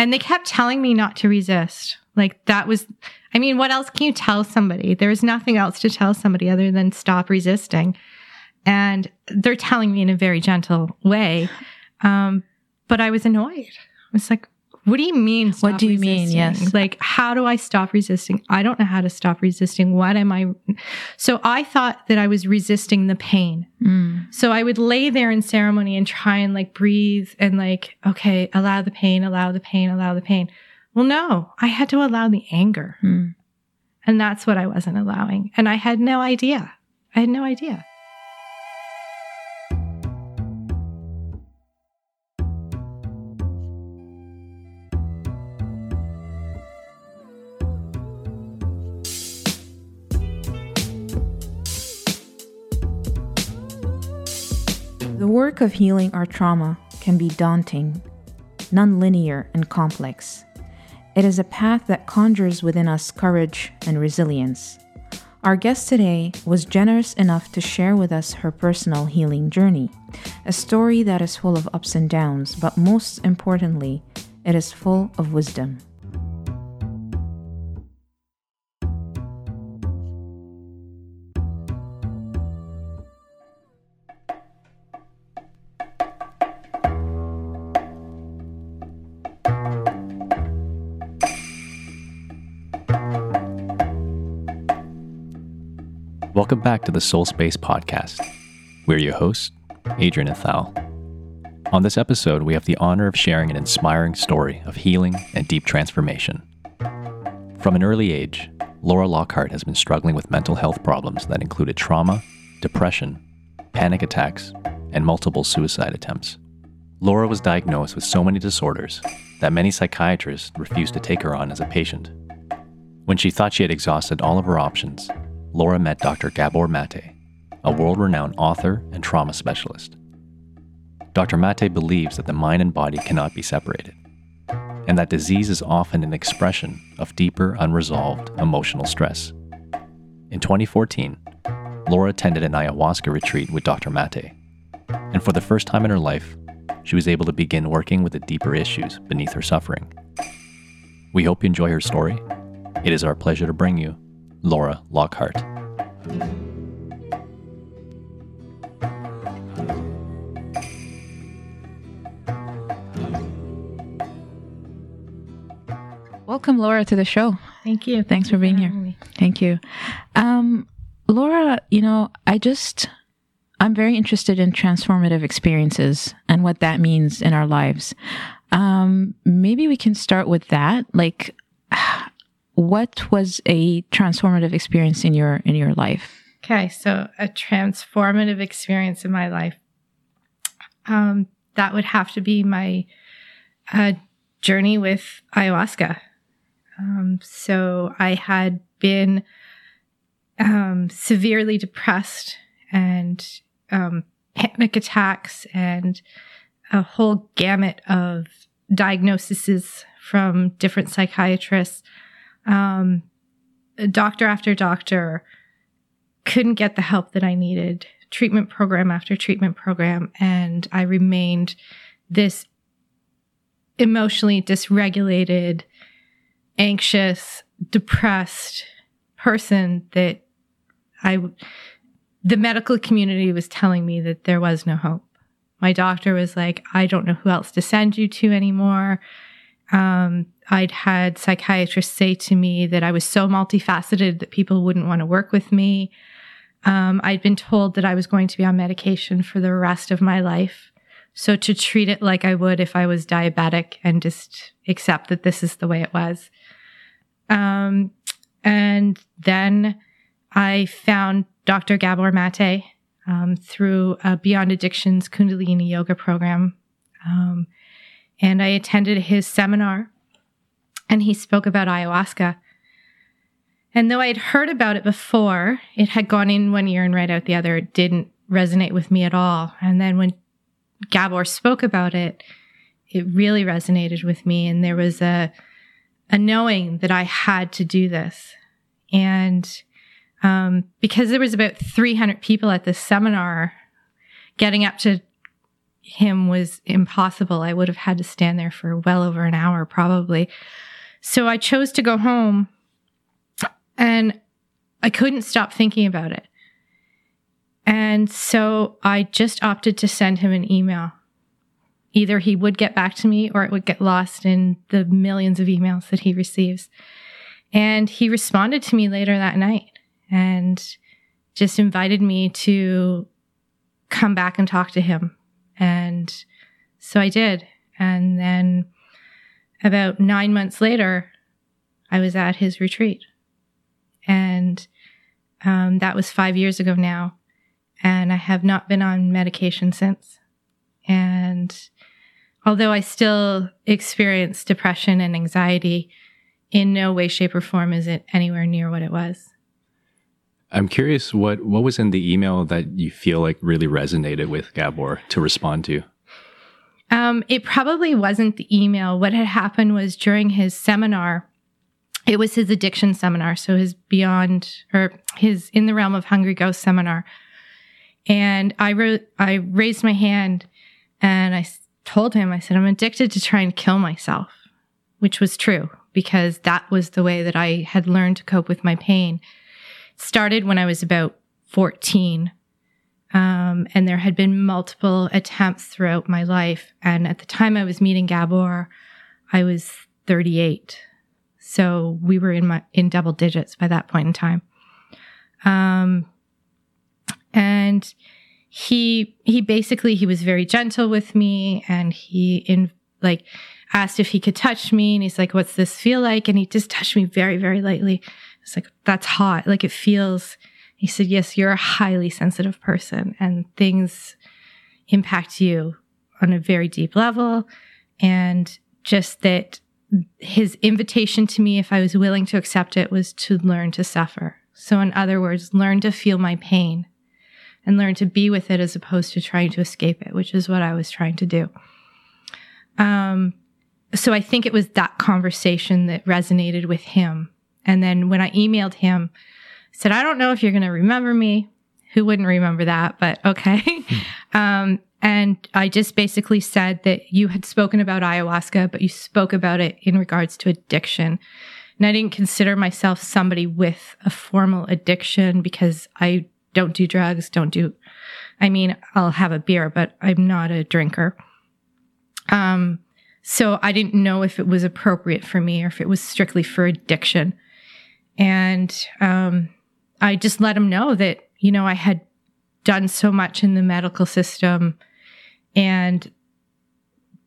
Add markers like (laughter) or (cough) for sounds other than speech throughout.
And they kept telling me not to resist. Like that was, I mean, what else can you tell somebody? There is nothing else to tell somebody other than stop resisting. And they're telling me in a very gentle way. Um, but I was annoyed. I was like, what do you mean? What do you resisting? mean? Yes. Like, how do I stop resisting? I don't know how to stop resisting. What am I? So I thought that I was resisting the pain. Mm. So I would lay there in ceremony and try and like breathe and like, okay, allow the pain, allow the pain, allow the pain. Well, no, I had to allow the anger. Mm. And that's what I wasn't allowing. And I had no idea. I had no idea. Work of healing our trauma can be daunting, nonlinear, and complex. It is a path that conjures within us courage and resilience. Our guest today was generous enough to share with us her personal healing journey, a story that is full of ups and downs, but most importantly, it is full of wisdom. Welcome back to the Soul Space Podcast. We're your hosts, Adrian and Thal. On this episode, we have the honor of sharing an inspiring story of healing and deep transformation. From an early age, Laura Lockhart has been struggling with mental health problems that included trauma, depression, panic attacks, and multiple suicide attempts. Laura was diagnosed with so many disorders that many psychiatrists refused to take her on as a patient. When she thought she had exhausted all of her options, Laura met Dr. Gabor Mate, a world renowned author and trauma specialist. Dr. Mate believes that the mind and body cannot be separated, and that disease is often an expression of deeper, unresolved emotional stress. In 2014, Laura attended an ayahuasca retreat with Dr. Mate, and for the first time in her life, she was able to begin working with the deeper issues beneath her suffering. We hope you enjoy her story. It is our pleasure to bring you Laura Lockhart. Welcome, Laura, to the show. Thank you. Thanks for being here. Me. Thank you. Um, Laura, you know, I just, I'm very interested in transformative experiences and what that means in our lives. Um, maybe we can start with that. Like, what was a transformative experience in your in your life? Okay, so a transformative experience in my life. Um, that would have to be my uh, journey with ayahuasca. Um, so I had been um, severely depressed and um, panic attacks and a whole gamut of diagnoses from different psychiatrists um, doctor after doctor couldn't get the help that I needed, treatment program after treatment program, and I remained this emotionally dysregulated, anxious, depressed person that I, the medical community was telling me that there was no hope. My doctor was like, I don't know who else to send you to anymore. Um, I'd had psychiatrists say to me that I was so multifaceted that people wouldn't want to work with me. Um, I'd been told that I was going to be on medication for the rest of my life. So to treat it like I would if I was diabetic and just accept that this is the way it was. Um, and then I found Dr. Gabor Mate um, through a Beyond Addictions Kundalini yoga program. Um, and I attended his seminar and he spoke about ayahuasca. And though I'd heard about it before, it had gone in one ear and right out the other. It didn't resonate with me at all. And then when Gabor spoke about it, it really resonated with me. And there was a, a knowing that I had to do this. And um, because there was about 300 people at this seminar getting up to him was impossible. I would have had to stand there for well over an hour, probably. So I chose to go home and I couldn't stop thinking about it. And so I just opted to send him an email. Either he would get back to me or it would get lost in the millions of emails that he receives. And he responded to me later that night and just invited me to come back and talk to him. And so I did. And then about nine months later, I was at his retreat. And um, that was five years ago now. And I have not been on medication since. And although I still experience depression and anxiety, in no way, shape, or form is it anywhere near what it was. I'm curious what what was in the email that you feel like really resonated with Gabor to respond to. Um, it probably wasn't the email. What had happened was during his seminar, it was his addiction seminar, so his beyond or his in the realm of hungry ghost seminar. And I wrote, I raised my hand and I told him, I said, I'm addicted to trying to kill myself, which was true because that was the way that I had learned to cope with my pain started when I was about 14. Um, and there had been multiple attempts throughout my life. And at the time I was meeting Gabor, I was 38. So we were in my, in double digits by that point in time. Um, and he, he basically, he was very gentle with me and he in like asked if he could touch me and he's like, what's this feel like? And he just touched me very, very lightly. It's like, that's hot. Like it feels, he said, yes, you're a highly sensitive person and things impact you on a very deep level. And just that his invitation to me, if I was willing to accept it, was to learn to suffer. So in other words, learn to feel my pain and learn to be with it as opposed to trying to escape it, which is what I was trying to do. Um, so I think it was that conversation that resonated with him and then when I emailed him, I said, I don't know if you're going to remember me. Who wouldn't remember that? But okay. (laughs) um, and I just basically said that you had spoken about ayahuasca, but you spoke about it in regards to addiction. And I didn't consider myself somebody with a formal addiction because I don't do drugs, don't do, I mean, I'll have a beer, but I'm not a drinker. Um, so I didn't know if it was appropriate for me or if it was strictly for addiction. And um, I just let him know that, you know, I had done so much in the medical system and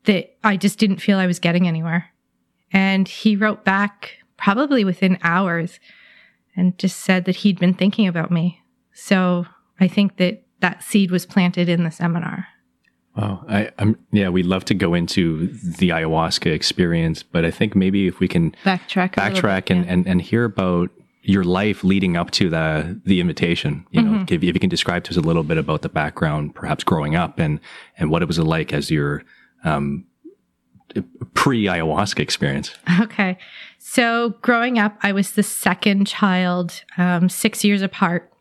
that I just didn't feel I was getting anywhere. And he wrote back probably within hours and just said that he'd been thinking about me. So I think that that seed was planted in the seminar. Wow. I, am yeah, we'd love to go into the ayahuasca experience, but I think maybe if we can backtrack, backtrack bit, and, yeah. and, and hear about your life leading up to the the invitation. You know, mm-hmm. if, if, you can describe to us a little bit about the background, perhaps growing up and and what it was like as your um, pre ayahuasca experience. (laughs) Okay, so growing up, I was the second child, um, six years apart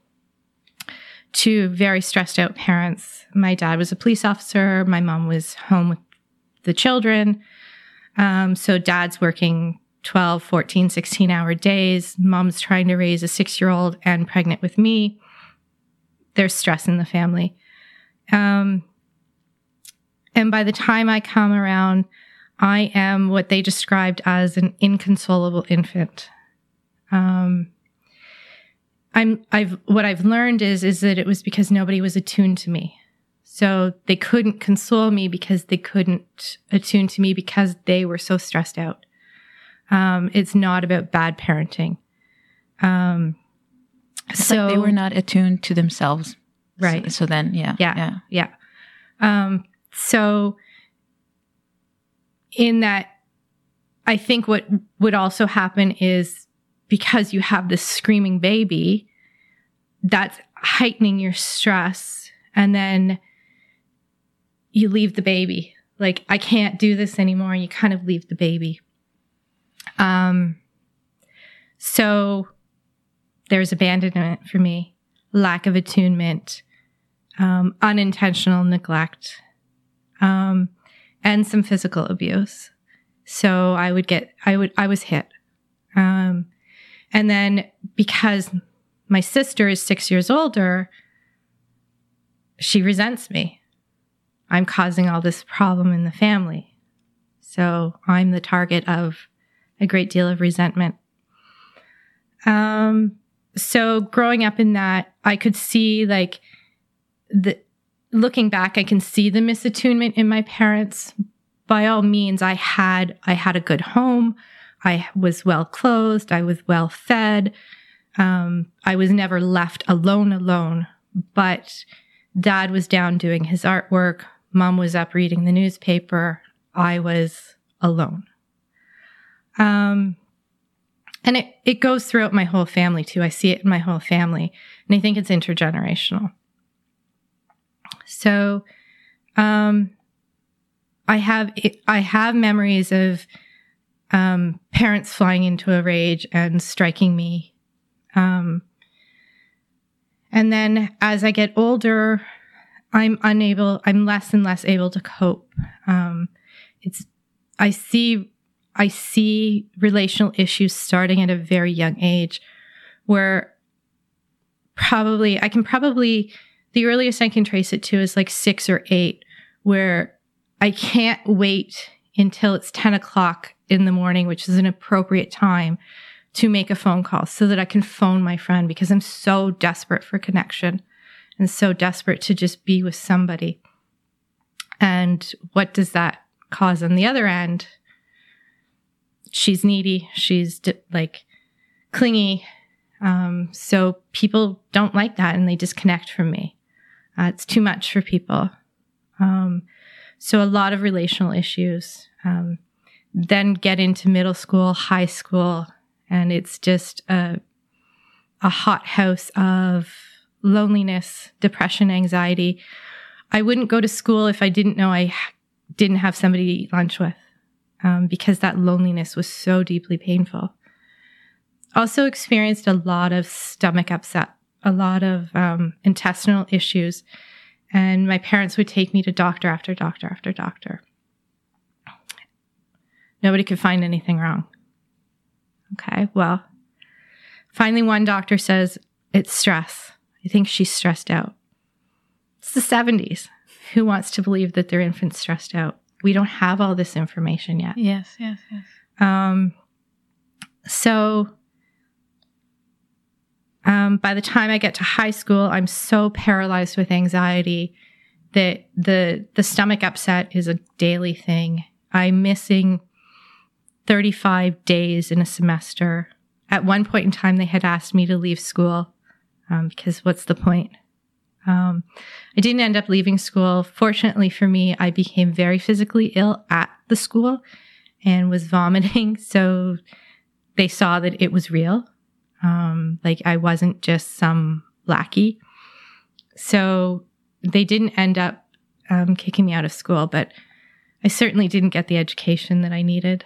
two very stressed out parents. My dad was a police officer. My mom was home with the children. Um, so dad's working 12, 14, 16 hour days. Mom's trying to raise a six year old and pregnant with me. There's stress in the family. Um, and by the time I come around, I am what they described as an inconsolable infant. Um, I'm I've what I've learned is is that it was because nobody was attuned to me. So they couldn't console me because they couldn't attune to me because they were so stressed out. Um, it's not about bad parenting. Um, so like they were not attuned to themselves. Right. So, so then, yeah. Yeah. Yeah. Yeah. Um, so in that, I think what would also happen is because you have this screaming baby, that's heightening your stress. And then you leave the baby. Like, I can't do this anymore. And you kind of leave the baby. Um, so there's abandonment for me, lack of attunement, um, unintentional neglect, um, and some physical abuse. So I would get, I would, I was hit. Um, and then because my sister is six years older, she resents me. I'm causing all this problem in the family. So I'm the target of a great deal of resentment. Um, so growing up in that, I could see like the, looking back, I can see the misattunement in my parents. By all means, I had, I had a good home. I was well clothed. I was well fed. Um, I was never left alone, alone, but dad was down doing his artwork. Mom was up reading the newspaper. I was alone. Um, and it, it goes throughout my whole family too. I see it in my whole family. And I think it's intergenerational. So, um, I have, I have memories of, um, parents flying into a rage and striking me. Um, and then as I get older, I'm unable, I'm less and less able to cope. Um, it's, I see I see relational issues starting at a very young age where probably I can probably the earliest I can trace it to is like six or eight, where I can't wait until it's 10 o'clock in the morning, which is an appropriate time to make a phone call so that I can phone my friend because I'm so desperate for connection and so desperate to just be with somebody. And what does that cause on the other end? she's needy. She's like clingy. Um, so people don't like that and they disconnect from me. Uh, it's too much for people. Um, so a lot of relational issues. Um, then get into middle school, high school, and it's just a, a hot house of loneliness, depression, anxiety. I wouldn't go to school if I didn't know I didn't have somebody to eat lunch with um, because that loneliness was so deeply painful. Also experienced a lot of stomach upset, a lot of um, intestinal issues, and my parents would take me to doctor after doctor after doctor. Nobody could find anything wrong. Okay, well, finally, one doctor says it's stress. I think she's stressed out. It's the 70s. Who wants to believe that their infant's stressed out? we don't have all this information yet. Yes, yes, yes. Um, so um, by the time I get to high school, I'm so paralyzed with anxiety that the the stomach upset is a daily thing. I'm missing 35 days in a semester. At one point in time, they had asked me to leave school um, because what's the point? Um, I didn't end up leaving school. Fortunately for me, I became very physically ill at the school and was (laughs) vomiting. So they saw that it was real. Um, like I wasn't just some lackey. So they didn't end up um, kicking me out of school, but I certainly didn't get the education that I needed.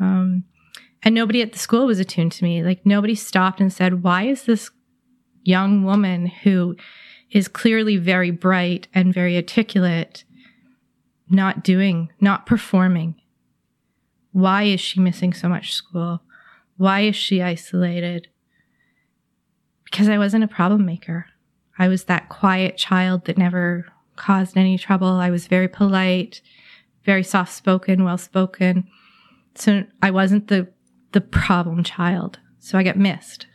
Um, and nobody at the school was attuned to me. Like nobody stopped and said, why is this young woman who is clearly very bright and very articulate, not doing, not performing. Why is she missing so much school? Why is she isolated? Because I wasn't a problem maker. I was that quiet child that never caused any trouble. I was very polite, very soft spoken, well spoken. So I wasn't the, the problem child. So I got missed.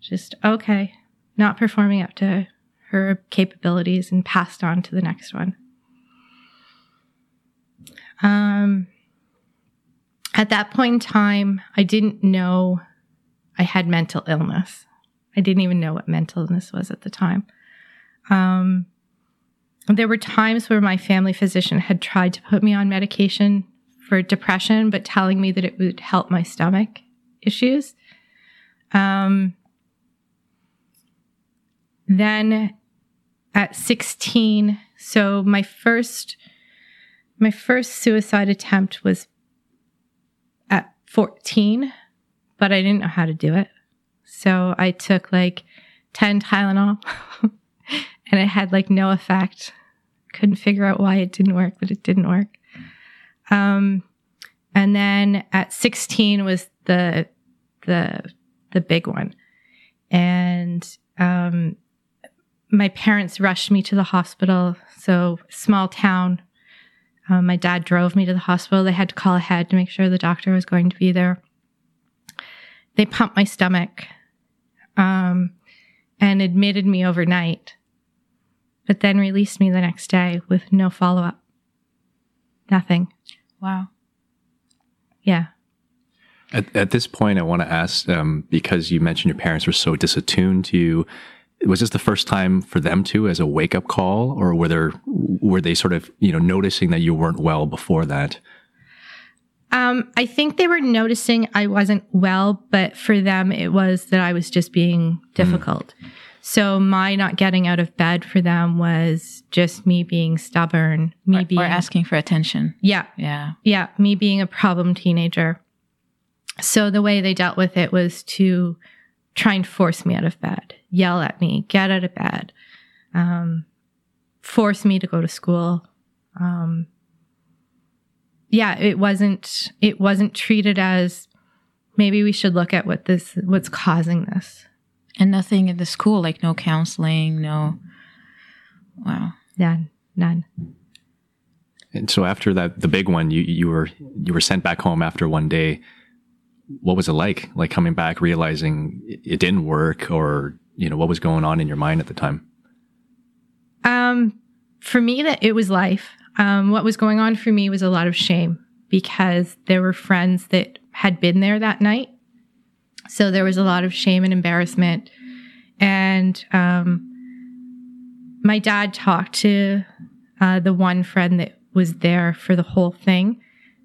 Just, okay, not performing up to her capabilities and passed on to the next one. Um, at that point in time, I didn't know I had mental illness. I didn't even know what mental illness was at the time. Um, there were times where my family physician had tried to put me on medication for depression, but telling me that it would help my stomach issues. Um, then at 16, so my first my first suicide attempt was at 14, but I didn't know how to do it. So I took like 10 Tylenol (laughs) and it had like no effect Couldn't figure out why it didn't work, but it didn't work. Um, and then at 16 was the the the big one, and um, my parents rushed me to the hospital. So small town. Um, my dad drove me to the hospital. They had to call ahead to make sure the doctor was going to be there. They pumped my stomach um, and admitted me overnight, but then released me the next day with no follow up. Nothing. Wow. Yeah. At, at this point, I want to ask um, because you mentioned your parents were so disattuned to you. Was this the first time for them too, as a wake up call, or were there were they sort of you know noticing that you weren't well before that? Um, I think they were noticing I wasn't well, but for them, it was that I was just being difficult. Mm. So my not getting out of bed for them was just me being stubborn, me or, being or asking for attention. Yeah. Yeah. Yeah. Me being a problem teenager. So the way they dealt with it was to try and force me out of bed, yell at me, get out of bed, um, force me to go to school. Um, yeah, it wasn't, it wasn't treated as maybe we should look at what this, what's causing this. And nothing in the school, like no counseling, no, wow. None, none. And so after that, the big one, you, you were, you were sent back home after one day what was it like? Like coming back, realizing it didn't work, or you know what was going on in your mind at the time? Um, for me, that it was life. Um, what was going on for me was a lot of shame because there were friends that had been there that night, so there was a lot of shame and embarrassment. And um, my dad talked to uh, the one friend that was there for the whole thing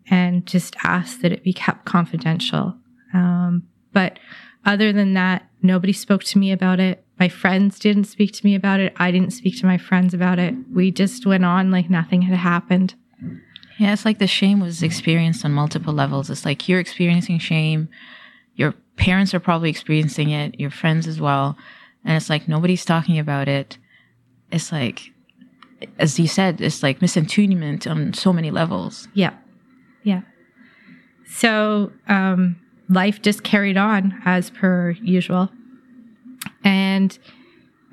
and just asked that it be kept confidential. Um, but other than that, nobody spoke to me about it. My friends didn't speak to me about it. I didn't speak to my friends about it. We just went on like nothing had happened. Yeah, it's like the shame was experienced on multiple levels. It's like you're experiencing shame, parents are probably experiencing it, your friends as well. And it's like nobody's talking about it. It's like, as you said, it's like misattunement on so many levels. Yeah. Yeah. So um, life just carried on as per usual. And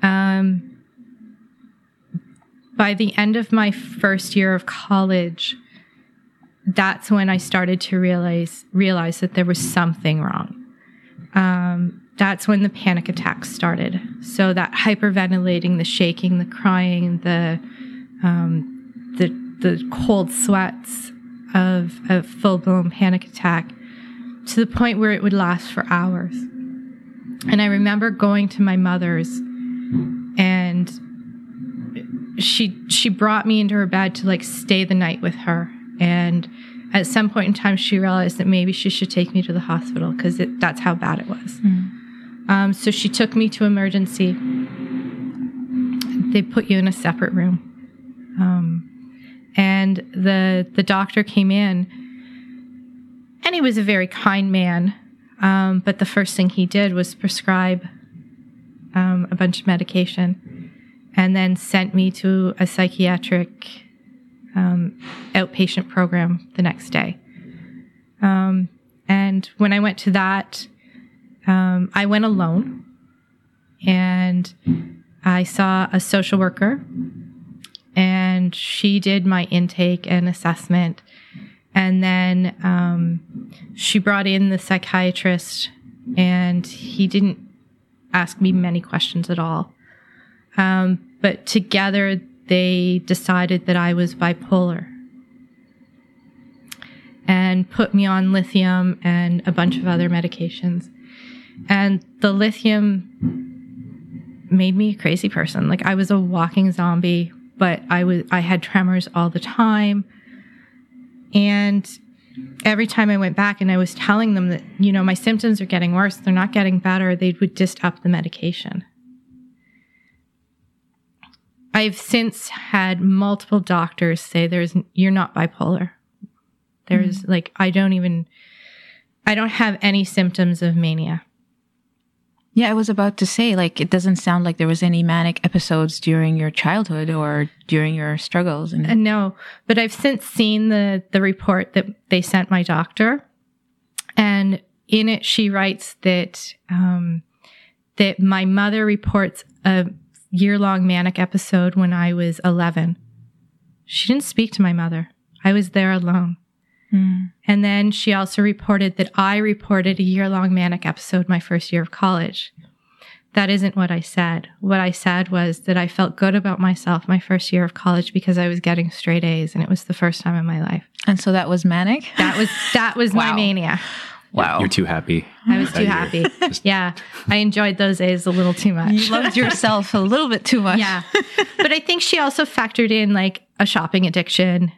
um, by the end of my first year of college, that's when I started to realize realize that there was something wrong. Um, that's when the panic attacks started. So that hyperventilating, the shaking, the crying, the um, the the cold sweats, of a full blown panic attack to the point where it would last for hours. And I remember going to my mother's and she she brought me into her bed to like stay the night with her and at some point in time she realized that maybe she should take me to the hospital because that's how bad it was. Mm. um, so she took me to emergency. They put you in a separate room. Um, and the the doctor came in and he was a very kind man. Um, but the first thing he did was prescribe um, a bunch of medication and then sent me to a psychiatric um, outpatient program the next day um, and when i went to that um, i went alone and i saw a social worker and she did my intake and assessment. And then um, she brought in the psychiatrist, and he didn't ask me many questions at all. Um, but together, they decided that I was bipolar and put me on lithium and a bunch of other medications. And the lithium made me a crazy person. Like I was a walking zombie but I was I had tremors all the time. And every time I went back and I was telling them that, you know, my symptoms are getting worse, they're not getting better, they would just up the medication. I've since had multiple doctors say there's you're not bipolar. There's mm-hmm. like I don't even I don't have any symptoms of mania. Yeah, I was about to say, like, it doesn't sound like there was any manic episodes during your childhood or during your struggles. And Uh, no, but I've since seen the the report that they sent my doctor, and in it she writes that um, that my mother reports a year long manic episode when I was eleven. She didn't speak to my mother. I was there alone. Mm. And then she also reported that I reported a year long manic episode my first year of college. That isn't what I said. What I said was that I felt good about myself my first year of college because I was getting straight A's and it was the first time in my life. and so that was manic. That was that was my mania. Wow. You're too happy. I was too happy. (laughs) Yeah. I enjoyed those A's a little too much. you loved yourself a little bit too much. Yeah. but I think she also factored in like a shopping addiction.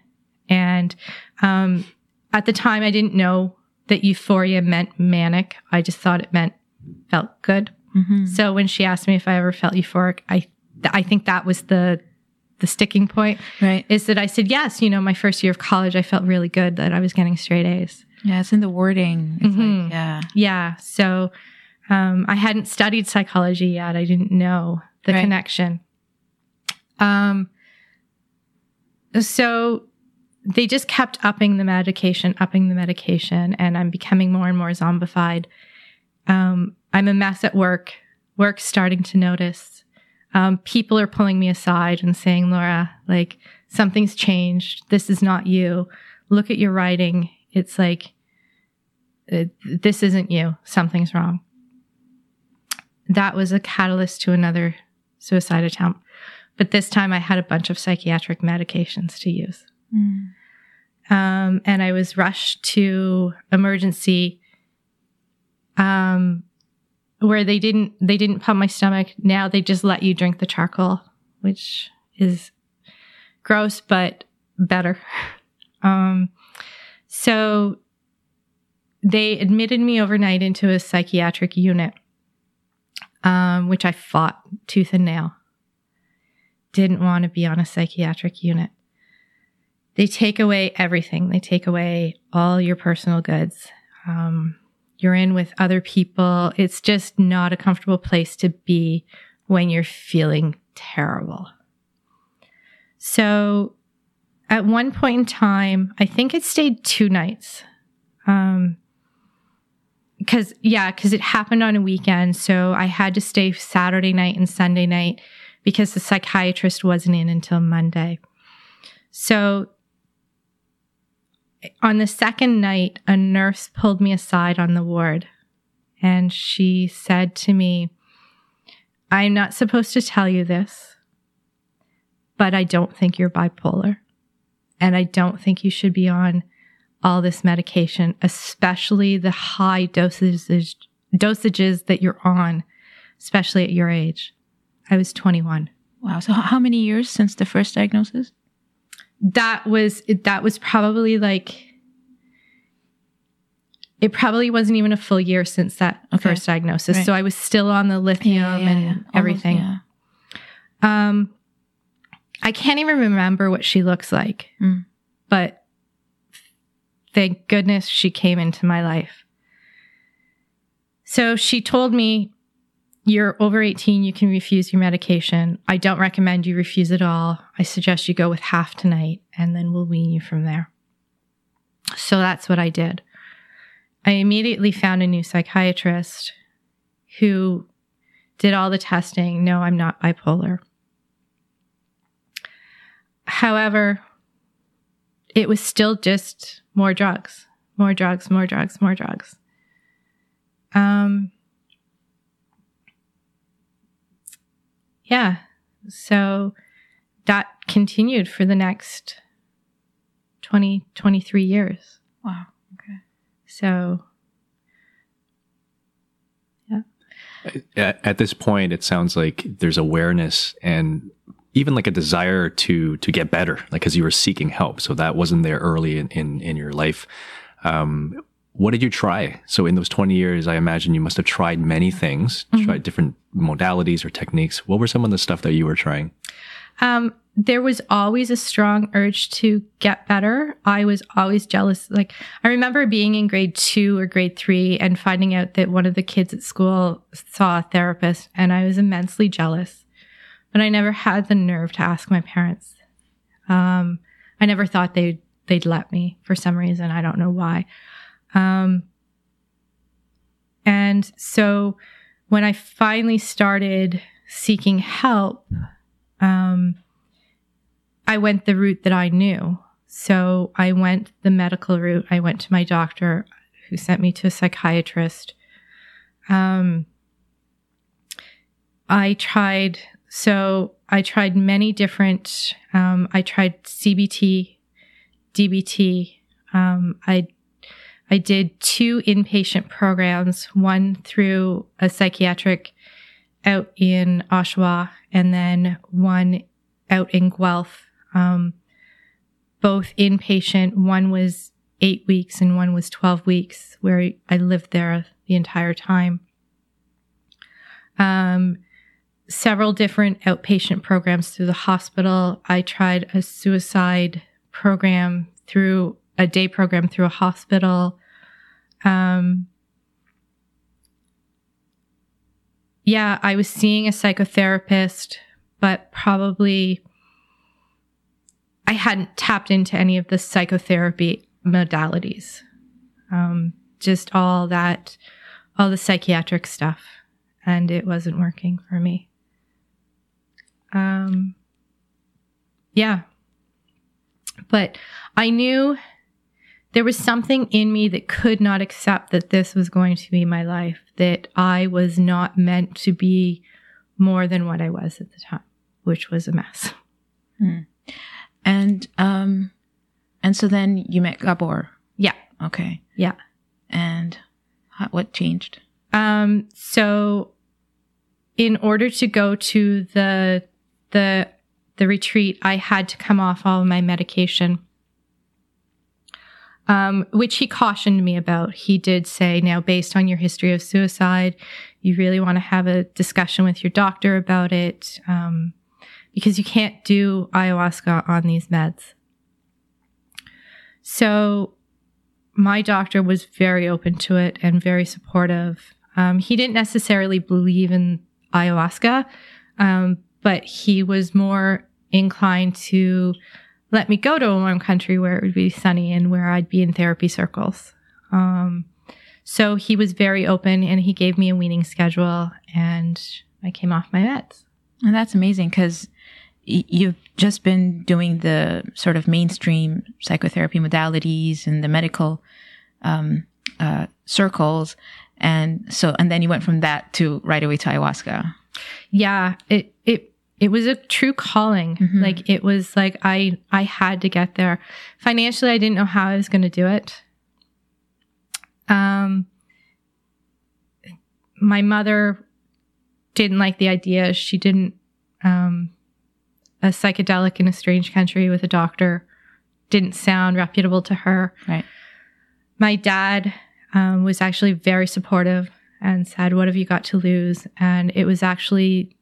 And um, at the time, I didn't know that euphoria meant manic. I just thought it meant felt good. Mhm. So when she asked me if I ever felt euphoric, I I think that was the the sticking point Right. is that I said yes. You know, my first year of college, I felt really good that I was getting straight A's. Yeah, it's in the wording. It's Mhm. like, yeah. Yeah. So um, I hadn't studied psychology yet. I didn't know the Right. connection. Um, so they just kept upping the medication, upping the medication, and I'm becoming more and more zombified. Um, I'm a mess at work. Work's starting to notice. Um, people are pulling me aside and saying, Laura, like, something's changed. This is not you. Look at your writing. It's like, uh, this isn't you. Something's wrong. That was a catalyst to another suicide attempt. But this time I had a bunch of psychiatric medications to use. Mm. Um, and I was rushed to emergency, um, where they didn't, they didn't pump my stomach. Now they just let you drink the charcoal, which is gross, but better. (laughs) Um, so they admitted me overnight into a psychiatric unit, um, which I fought tooth and nail. Didn't want to be on a psychiatric unit. They take away everything. They take away all your personal goods. Um, you're in with other people. It's just not a comfortable place to be when you're feeling terrible. So at one point in time, I think it stayed two nights. Um, because yeah, because it happened on a weekend, so I had to stay Saturday night and Sunday night because the psychiatrist wasn't in until Monday. So on the second night, a nurse pulled me aside on the ward and she said to me, I'm not supposed to tell you this, but I don't think you're bipolar. And I don't think you should be on all this medication, especially the high dosages, dosages that you're on, especially at your age. I was 21. Wow. So, how many years since the first diagnosis? That was, that was probably like, it probably wasn't even a full year since that Okay. first diagnosis. Right. So I was still on the lithium and Almost, everything. yeah. Um, I can't even remember what she looks like, Mm. but thank goodness she came into my life. So she told me, You're over 18, you can refuse your medication. I don't recommend you refuse it all. I suggest you go with half tonight and then we'll wean you from there. So that's what I did. I immediately found a new psychiatrist who did all the testing. No, I'm not bipolar. However, it was still just more drugs, more drugs, more drugs, more drugs. Um, yeah. So that continued for the next 20, 23 years. Wow. Okay. So at, at this point it sounds like there's awareness and even like a desire to to get better like because you were seeking help so that wasn't there early in in, in your life um, what did you try so in those 20 years i imagine you must have tried many things tried different modalities or techniques what were some of the stuff that you were trying Um, there was always a strong urge to get better. I was always jealous. Like, I remember being in grade two or grade three and finding out that one of the kids at school saw a therapist, and I was immensely jealous. But I never had the nerve to ask my parents. Um, I never thought they'd they'd let me for some reason. I don't know why. Um, and so when I finally started seeking help, um, I went the route that I knew. So I went the medical route. I went to my doctor who sent me to a psychiatrist. Um, I tried, so I tried many different, um, I tried CBT, DBT. Um, I, I did two inpatient programs, one through a psychiatric out in Oshawa and then one out in Guelph um, both inpatient. One was eight weeks and one was 12 weeks, where I lived there the entire time. Um, several different outpatient programs through the hospital. I tried a suicide program through a day program through a hospital. Um, yeah, I was seeing a psychotherapist, but probably I hadn't tapped into any of the psychotherapy modalities. Um, just all that, all the psychiatric stuff. And it wasn't working for me. Um, yeah. But I knew there was something in me that could not accept that this was going to be my life, that I was not meant to be more than what I was at the time, which was a mess. Hmm. And um and so then you met Gabor. Yeah. Okay. Yeah. And how, what changed? Um so in order to go to the the the retreat, I had to come off all of my medication. Um, which he cautioned me about. He did say, now, based on your history of suicide, you really want to have a discussion with your doctor about it. Um, because you can't do ayahuasca on these meds. So my doctor was very open to it and very supportive. Um, he didn't necessarily believe in ayahuasca, um, but he was more inclined to let me go to a warm country where it would be sunny and where I'd be in therapy circles. Um, so he was very open and he gave me a weaning schedule and I came off my meds. And that's amazing because you've just been doing the sort of mainstream psychotherapy modalities and the medical um, uh, circles, and so and then you went from that to right away to ayahuasca. Yeah, it it was a true calling. Mm-hmm. Like it was like I I had to get there. Financially, I didn't know how I was going to do it. Um, my mother didn't like the idea. She didn't um a psychedelic in a strange country with a doctor didn't sound reputable to her. Right. My dad um, was actually very supportive and said, What have you got to lose? And it was actually,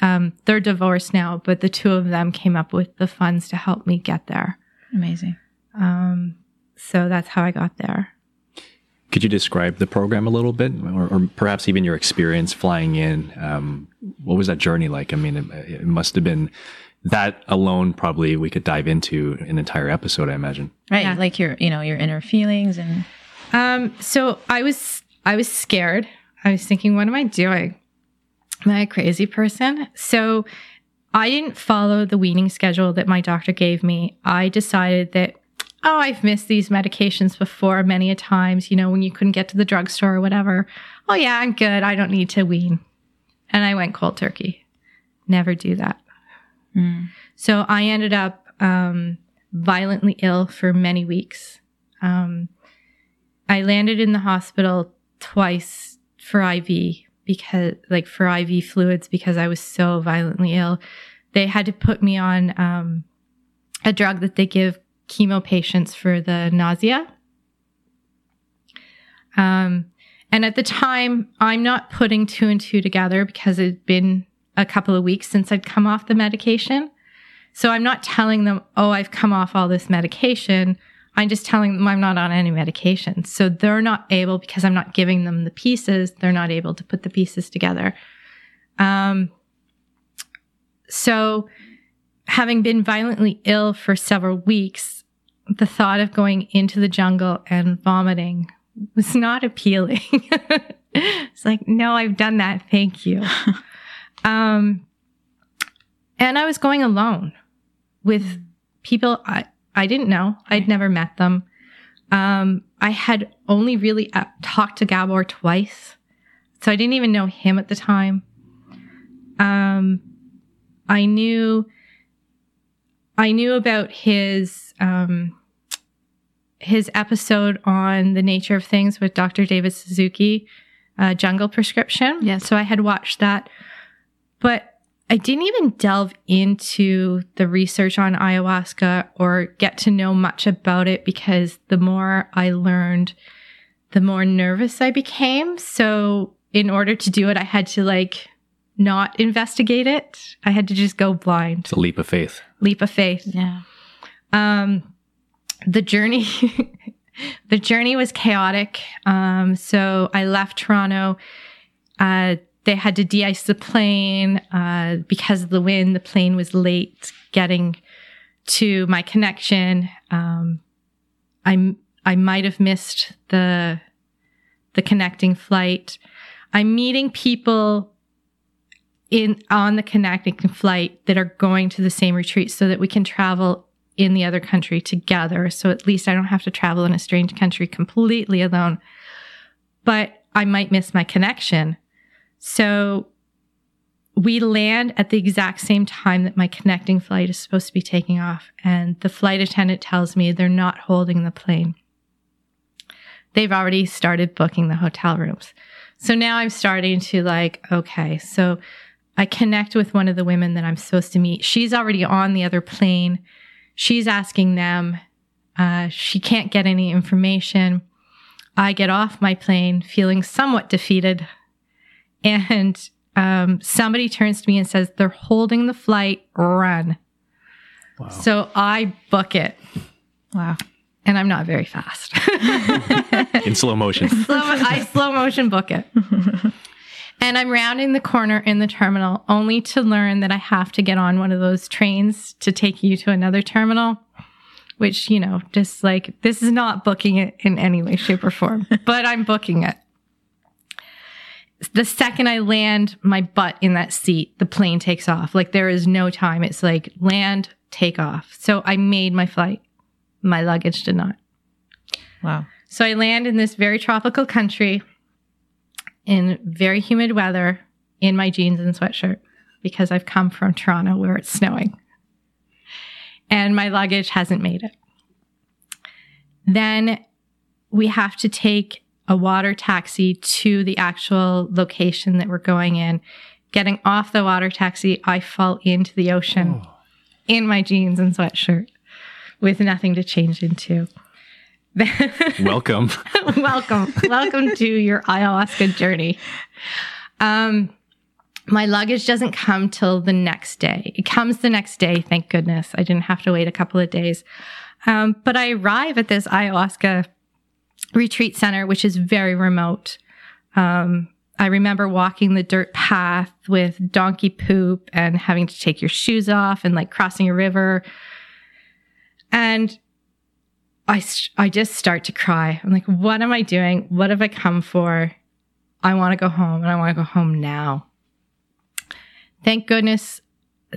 um, they're divorced now, but the two of them came up with the funds to help me get there. Amazing. Um, so that's how I got there. Could you describe the program a little bit, or, or perhaps even your experience flying in? Um, what was that journey like? I mean, it, it must have been that alone probably we could dive into an entire episode, I imagine. Right. Yeah. Like your, you know, your inner feelings and um so I was I was scared. I was thinking, what am I doing? Am I a crazy person? So I didn't follow the weaning schedule that my doctor gave me. I decided that, oh, I've missed these medications before many a times, you know, when you couldn't get to the drugstore or whatever. Oh yeah, I'm good. I don't need to wean. And I went cold turkey. Never do that. Mm. So I ended up um, violently ill for many weeks. Um, I landed in the hospital twice for IV because, like, for IV fluids because I was so violently ill. They had to put me on um, a drug that they give chemo patients for the nausea. Um, and at the time, I'm not putting two and two together because it'd been a couple of weeks since I'd come off the medication. So I'm not telling them, oh, I've come off all this medication. I'm just telling them I'm not on any medication. So they're not able, because I'm not giving them the pieces, they're not able to put the pieces together. Um, so having been violently ill for several weeks, the thought of going into the jungle and vomiting was not appealing. (laughs) it's like, no, I've done that. Thank you. (laughs) um, and I was going alone with people I, I didn't know. I'd never met them. Um, I had only really uh, talked to Gabor twice. So I didn't even know him at the time. Um, I knew, I knew about his, um, his episode on the nature of things with Dr. David Suzuki, uh, Jungle Prescription. Yes. So I had watched that, but I didn't even delve into the research on ayahuasca or get to know much about it because the more I learned, the more nervous I became. So in order to do it, I had to like not investigate it. I had to just go blind, It's a leap of faith. leap of faith. Yeah. Um, the journey, (laughs) the journey was chaotic. Um, so I left Toronto. Uh, they had to de-ice the plane uh, because of the wind. The plane was late getting to my connection. Um, I I might have missed the the connecting flight. I'm meeting people in on the connecting flight that are going to the same retreat so that we can travel in the other country together. So at least I don't have to travel in a strange country completely alone. But I might miss my connection. So we land at the exact same time that my connecting flight is supposed to be taking off. And the flight attendant tells me they're not holding the plane. They've already started booking the hotel rooms. So now I'm starting to like, okay, so I connect with one of the women that I'm supposed to meet. She's already on the other plane. She's asking them. Uh, she can't get any information. I get off my plane feeling somewhat defeated. And um, somebody turns to me and says, They're holding the flight, run. Wow. So I book it. Wow. And I'm not very fast. (laughs) (laughs) In slow motion. slow, I slow motion book it. (laughs) and I'm rounding the corner in the terminal only to learn that I have to get on one of those trains to take you to another terminal, which, you know, just like this is not booking it in any way, shape, or form, but I'm booking it. The second I land my butt in that seat, the plane takes off. Like there is no time. It's like land, take off. So I made my flight. My luggage did not. Wow. So I land in this very tropical country in very humid weather in my jeans and sweatshirt because I've come from Toronto where it's snowing. And my luggage hasn't made it. Then we have to take a water taxi to the actual location that we're going in. Getting off the water taxi, I fall into the ocean in my jeans and sweatshirt with nothing to change into. (laughs) Welcome. (laughs) welcome welcome to your ayahuasca journey um my luggage doesn't come till the next day it comes the next day thank goodness i didn't have to wait a couple of days um, but i arrive at this ayahuasca retreat center which is very remote um, i remember walking the dirt path with donkey poop and having to take your shoes off and like crossing a river and I, I just start to cry. I'm like, what am I doing? What have I come for? I want to go home and I want to go home now. Thank goodness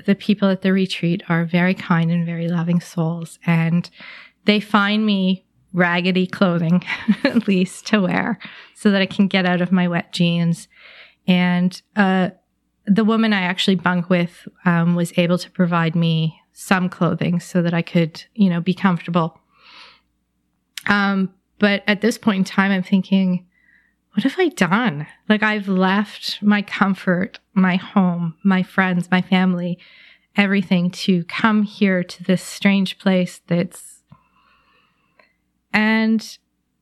the people at the retreat are very kind and very loving souls. And they find me raggedy clothing, (laughs) at least to wear, so that I can get out of my wet jeans. And uh, the woman I actually bunk with um, was able to provide me some clothing so that I could, you know, be comfortable. Um, but at this point in time, I'm thinking, what have I done? Like I've left my comfort, my home, my friends, my family, everything to come here to this strange place that's, and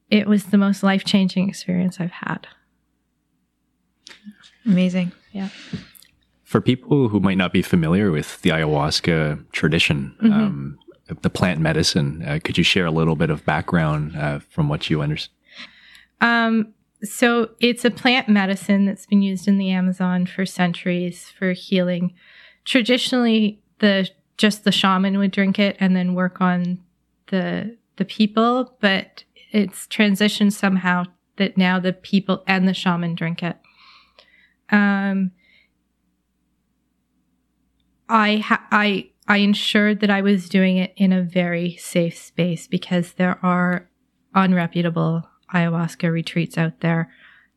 it was the most life changing experience I've had. Amazing. Yeah. For people who might not be familiar with the ayahuasca tradition, mm-hmm. um, the plant medicine, uh, could you share a little bit of background uh, from what you understand? Um, so it's a plant medicine that's been used in the Amazon for centuries for healing. Traditionally, the just the shaman would drink it and then work on the the people, but it's transitioned somehow that now the people and the shaman drink it. Um, I ha- I I ensured that I was doing it in a very safe space because there are unreputable ayahuasca retreats out there.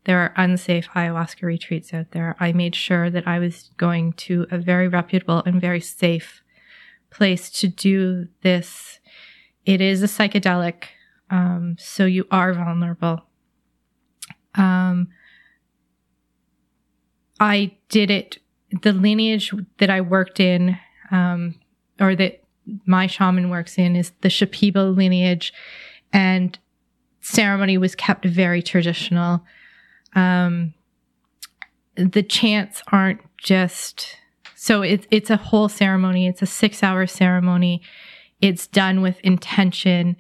There are unsafe ayahuasca retreats out there. I made sure that I was going to a very reputable and very safe place to do this. It is a psychedelic, um, so you are vulnerable. Um, I did it, the lineage that I worked in, um, or that my shaman works in is the Shipibo lineage. And ceremony was kept very traditional. Um, the chants aren't just so it's it's a whole ceremony. It's a six hour ceremony. It's done with intention.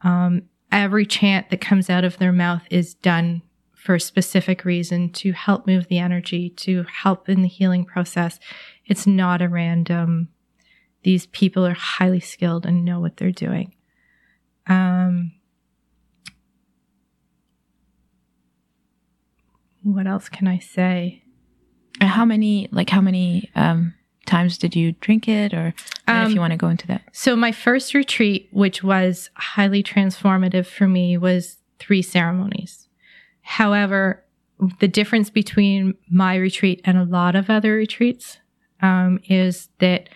Um, every chant that comes out of their mouth is done for a specific reason to help move the energy, to help in the healing process. It's not a random. These people are highly skilled and know what they're doing. Um, what else can I say? How many, like, how many um, times did you drink it, or um, if you um, want to go into that? So, my first retreat, which was highly transformative for me, was three ceremonies. However, the difference between my retreat and a lot of other retreats um, is that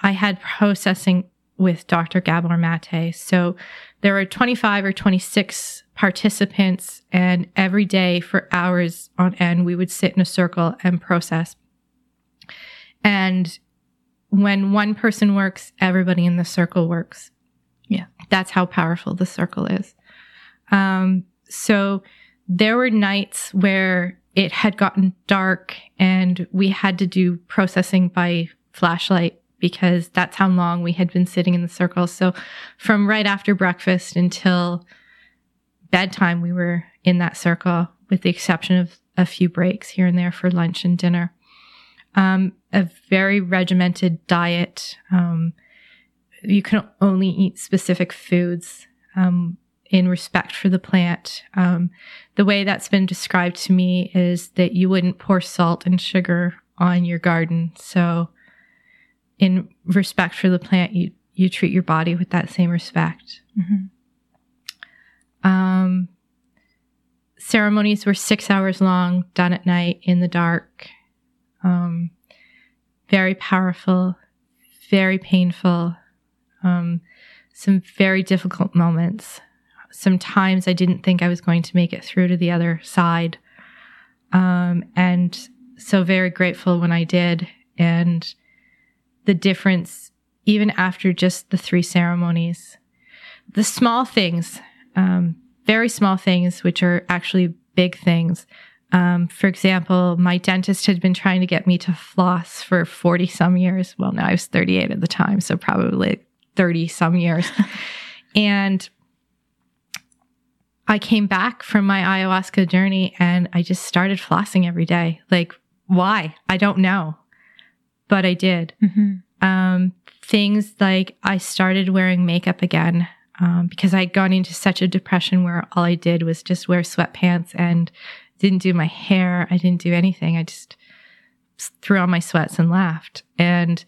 I had processing with Dr. Gabor Mate. So there were 25 or 26 participants, and every day for hours on end, we would sit in a circle and process. And when one person works, everybody in the circle works. Yeah. That's how powerful the circle is. Um, so there were nights where it had gotten dark and we had to do processing by flashlight because that's how long we had been sitting in the circle. So from right after breakfast until bedtime, we were in that circle with the exception of a few breaks here and there for lunch and dinner. Um, a very regimented diet. Um, you can only eat specific foods um, in respect for the plant. Um, the way that's been described to me is that you wouldn't pour salt and sugar on your garden. So in respect for the plant, you you treat your body with that same respect. Mm-hmm. Um, ceremonies were six hours long, done at night in the dark. Um, very powerful, very painful. Um, some very difficult moments. Sometimes I didn't think I was going to make it through to the other side. Um, and so very grateful when I did. And the difference even after just the three ceremonies. The small things, um, very small things, which are actually big things. Um, for example, my dentist had been trying to get me to floss for 40 some years. Well, now I was 38 at the time, so probably 30 some years. (laughs) and I came back from my ayahuasca journey and I just started flossing every day. Like, why? I don't know but I did. Mm-hmm. Um, things like I started wearing makeup again um, because I'd gone into such a depression where all I did was just wear sweatpants and didn't do my hair. I didn't do anything. I just threw on my sweats and laughed. And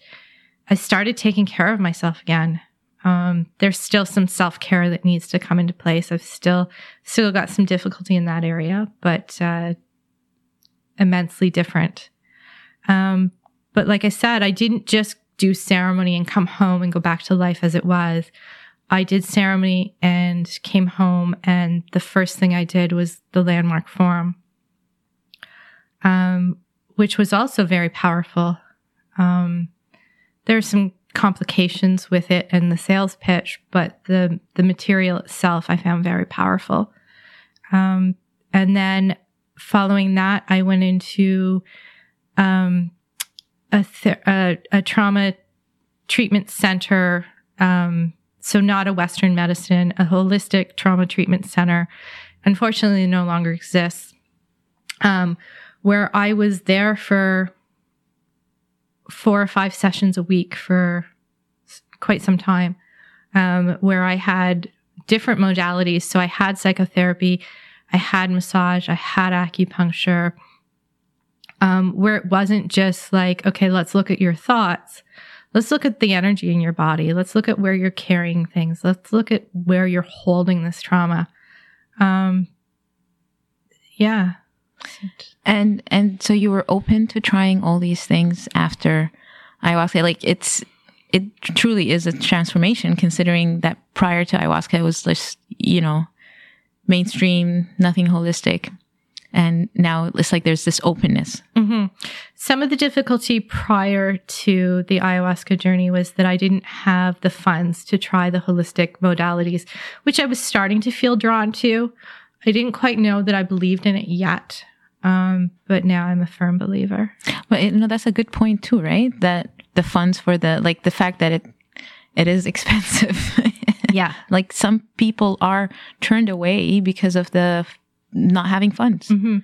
I started taking care of myself again. Um, there's still some self care that needs to come into place. I've still still got some difficulty in that area, but uh, immensely different. Um, but like I said, I didn't just do ceremony and come home and go back to life as it was. I did ceremony and came home, and the first thing I did was the landmark forum, um, which was also very powerful. Um, there are some complications with it and the sales pitch, but the the material itself I found very powerful. Um, and then following that, I went into um, a, th- a, a trauma treatment center. Um, so not a Western medicine, a holistic trauma treatment center. Unfortunately, no longer exists. Where I was there for four or five sessions a week for quite some time, um, where I had different modalities. So I had psychotherapy, I had massage, I had acupuncture, um, where it wasn't just like, okay, let's look at your thoughts. Let's look at the energy in your body. Let's look at where you're carrying things. Let's look at where you're holding this trauma. Um, yeah. And and so you were open to trying all these things after ayahuasca. Like it's it truly is a transformation considering that prior to ayahuasca it was just, you know, mainstream, nothing holistic. And now it's like there's this openness. Mm-hmm. Some of the difficulty prior to the ayahuasca journey was that I didn't have the funds to try the holistic modalities, which I was starting to feel drawn to. I didn't quite know that I believed in it yet. Um, but now I'm a firm believer. But you know, that's a good point too, right? That the funds for the, like the fact that it, it is (laughs) expensive. Yeah. (laughs) like some people are turned away because of the not having funds. Mm-hmm.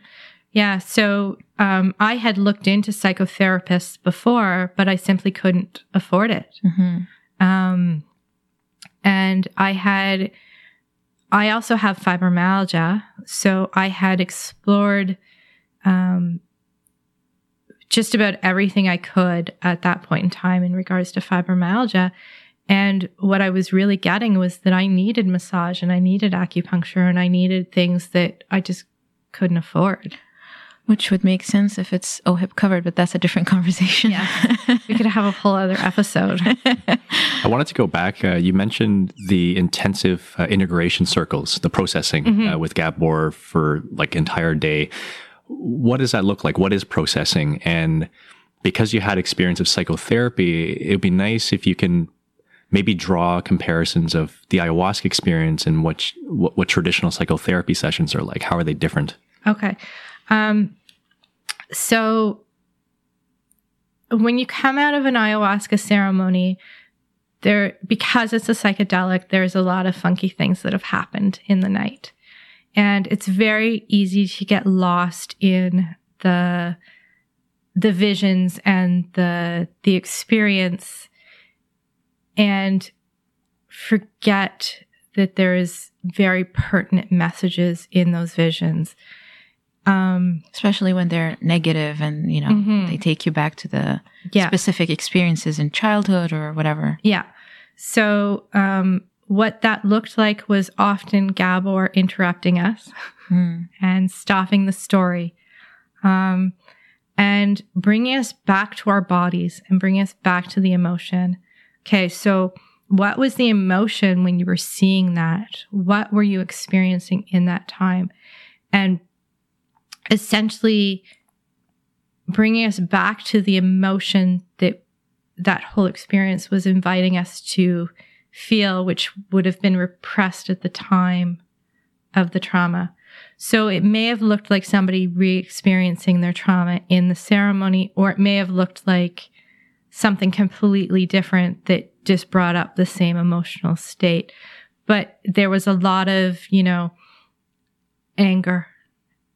Yeah. So um, I had looked into psychotherapists before, but I simply couldn't afford it. Mm-hmm. Um, and I had, I also have fibromyalgia. So I had explored um, just about everything I could at that point in time in regards to fibromyalgia. And what I was really getting was that I needed massage and I needed acupuncture and I needed things that I just couldn't afford. Which would make sense if it's OHIP covered, but that's a different (laughs) conversation. Yeah. we could have a whole other episode. (laughs) I wanted to go back. Uh, you mentioned the intensive uh, integration circles, the processing Mm-hmm. uh, with Gabor for like entire day. What does that look like? What is processing? And because you had experience of psychotherapy, it would be nice if you can maybe draw comparisons of the ayahuasca experience and what, what, what traditional psychotherapy sessions are like. How are they different? Okay. Um, so when you come out of an ayahuasca ceremony, there, because it's a psychedelic, there's a lot of funky things that have happened in the night. And it's very easy to get lost in the, the visions and the, the experience and forget that there is very pertinent messages in those visions. Um, Especially when they're negative and, you know, Mhm. they take you back to the yeah. specific experiences in childhood or whatever. Yeah. So, um, what that looked like was often Gabor interrupting us Mm. and stopping the story, um, and bringing us back to our bodies and bringing us back to the emotion. Okay. So, what was the emotion when you were seeing that? What were you experiencing in that time? And essentially bringing us back to the emotion that that whole experience was inviting us to feel, which would have been repressed at the time of the trauma. So it may have looked like somebody re experiencing their trauma in the ceremony, or it may have looked like something completely different that just brought up the same emotional state. But there was a lot of, you know, anger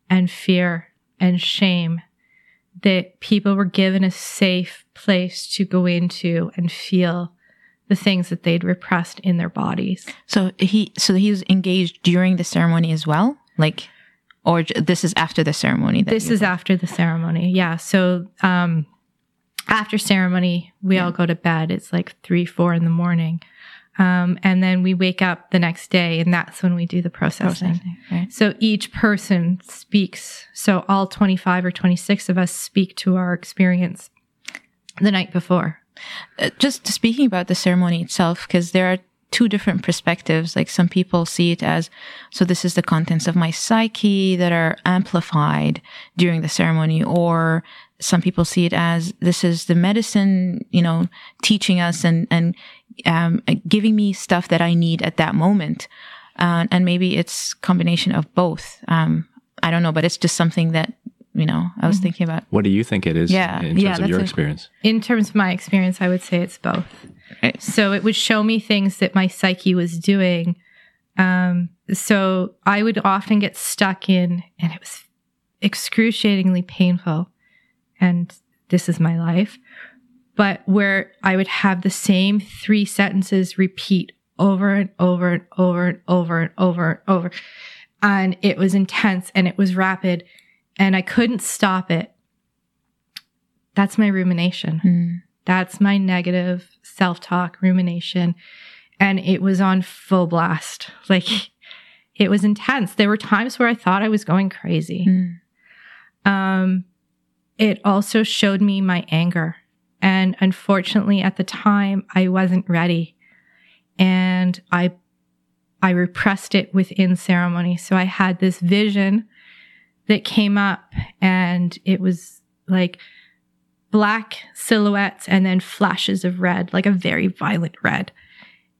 and fear and shame that people were given a safe place to go into and feel the things that they'd repressed in their bodies. So he, so he was engaged during the ceremony as well? Like, or j- this is after the ceremony? This is after the ceremony. Yeah. So, um, after ceremony, we all go to bed. It's like three, four in the morning. Um, and then we wake up the next day and that's when we do the processing. processing, right? So each person speaks. So all 25 or 26 of us speak to our experience the night before. Uh, just speaking about the ceremony itself, because there are two different perspectives. Like some people see it as, so this is the contents of my psyche that are amplified during the ceremony, or some people see it as this is the medicine, you know, teaching us and, and, um, giving me stuff that I need at that moment. Uh, and maybe it's combination of both. Um, I don't know, but it's just something that you know, I was thinking about. What do you think it is Yeah, in terms yeah, of that's your a- experience? In terms of my experience, I would say it's both. Right. So it would show me things that my psyche was doing. Um, so I would often get stuck in, and it was excruciatingly painful. And this is my life. But where I would have the same three sentences repeat over and over and over and over and over and over. And it was intense and it was rapid and I couldn't stop it. That's my rumination. Mm. That's my negative self talk rumination. And it was on full blast. (laughs) Like it was intense. There were times where I thought I was going crazy. Mm. Um, it also showed me my anger. And unfortunately, at the time, I wasn't ready. And I, I repressed it within ceremony. So I had this vision that came up and it was like black silhouettes and then flashes of red, like a very violent red.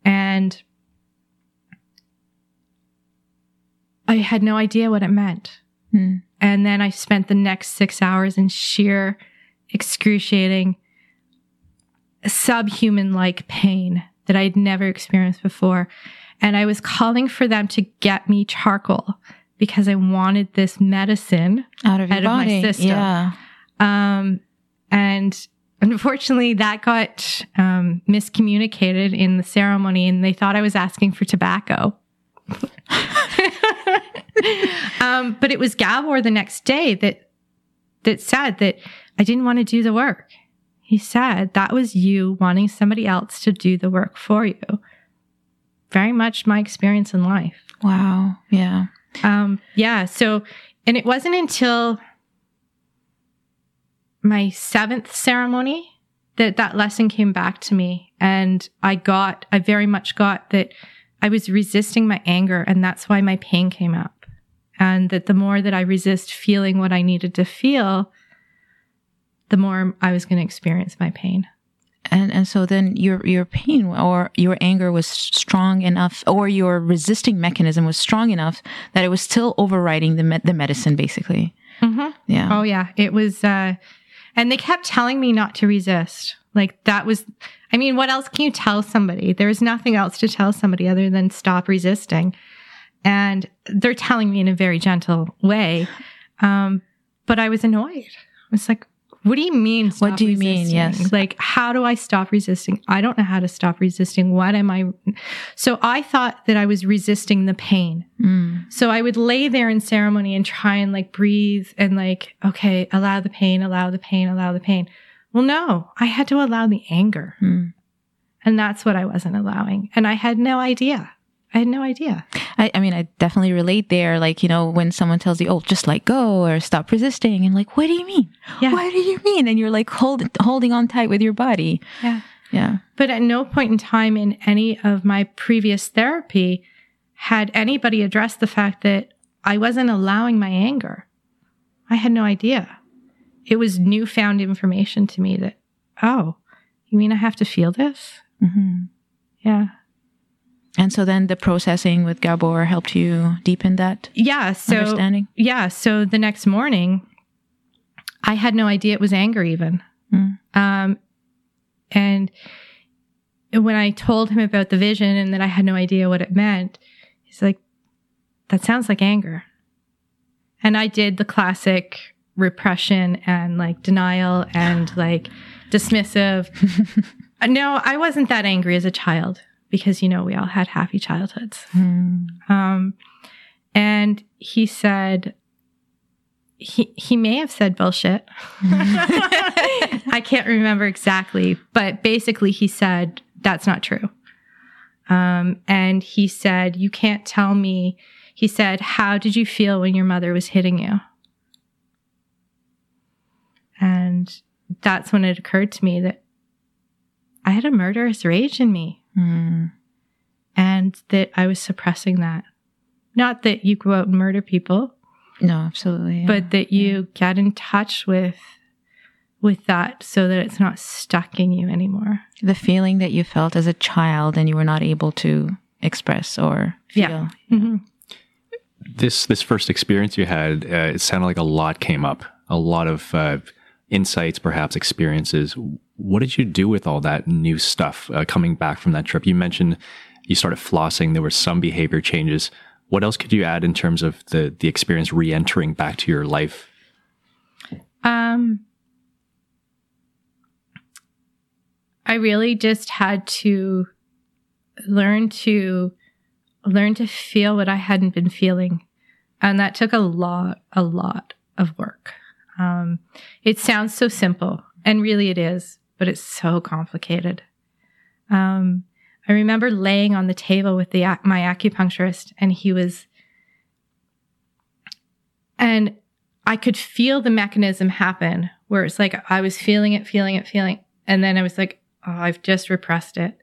And I had no idea what it meant. Mm. And then I spent the next six hours in sheer, excruciating, subhuman like pain that I'd never experienced before. And I was calling for them to get me charcoal because I wanted this medicine. Out of your Out of my system. Yeah. Um, and unfortunately, that got um, miscommunicated in the ceremony, and they thought I was asking for tobacco. (laughs) um, but it was Gabor the next day that that said that I didn't want to do the work. He said that was you wanting somebody else to do the work for you. Very much my experience in life. Wow. Yeah. Um, yeah. So, and it wasn't until my seventh ceremony that that lesson came back to me. And I got, I very much got that I was resisting my anger and that's why my pain came up. And that the more that I resist feeling what I needed to feel, the more I was going to experience my pain. And and so then your your pain or your anger was strong enough, or your resisting mechanism was strong enough that it was still overriding the me- the medicine, basically. Mm-hmm. Yeah. Oh yeah, it was uh and they kept telling me not to resist. Like that was I mean, what else can you tell somebody? There's nothing else to tell somebody other than stop resisting. And they're telling me in a very gentle way. Um but I was annoyed. I was like, what do you mean? What do you mean? Yes. Like, how do I stop resisting? I don't know how to stop resisting. What am I? So I thought that I was resisting the pain. Mm. So I would lay there in ceremony and try and like breathe and like, okay, allow the pain, allow the pain, allow the pain. Well, no, I had to allow the anger. Mm. And that's what I wasn't allowing. And I had no idea. I had no idea. I, I mean, I definitely relate there. Like, you know, when someone tells you, "Oh, just let go" or "Stop resisting," and like, "What do you mean? Yeah. What do you mean?" And you're like hold, holding on tight with your body. Yeah. Yeah. But at no point in time in any of my previous therapy had anybody addressed the fact that I wasn't allowing my anger. I had no idea. It was newfound information to me that, oh, you mean I have to feel this? hmm Yeah. And so then the processing with Gabor helped you deepen that Yeah. So, understanding. yeah. So the next morning, I had no idea it was anger even. Mm. Um, and when I told him about the vision and that I had no idea what it meant, he's like, that sounds like anger. And I did the classic repression and like denial and like dismissive. (laughs) no, I wasn't that angry as a child because, you know, we all had happy childhoods. Mm. Um, and he said, he, he may have said bullshit. (laughs) I can't remember exactly, but basically he said, that's not true. Um, and he said, you can't tell me. He said, how did you feel when your mother was hitting you? And that's when it occurred to me that I had a murderous rage in me Mm. and that I was suppressing that. Not that you go out and murder people, No, absolutely. yeah. but that you get in touch with with that so that it's not stuck in you anymore. the feeling that you felt as a child and you were not able to express or feel. Yeah. Mhm. This this first experience you had, uh, it sounded like a lot came up a lot of uh, insights, perhaps experiences. What did you do with all that new stuff uh, coming back from that trip? You mentioned you started flossing. There were some behavior changes. What else could you add in terms of the the experience re-entering back to your life? Um, I really just had to learn to learn to feel what I hadn't been feeling, and that took a lot, a lot of work. Um, it sounds so simple, and really it is, but it's so complicated. Um, I remember laying on the table with the my acupuncturist, and he was, and I could feel the mechanism happen where it's like I was feeling it, feeling it, feeling, and then I was like, oh, I've just repressed it.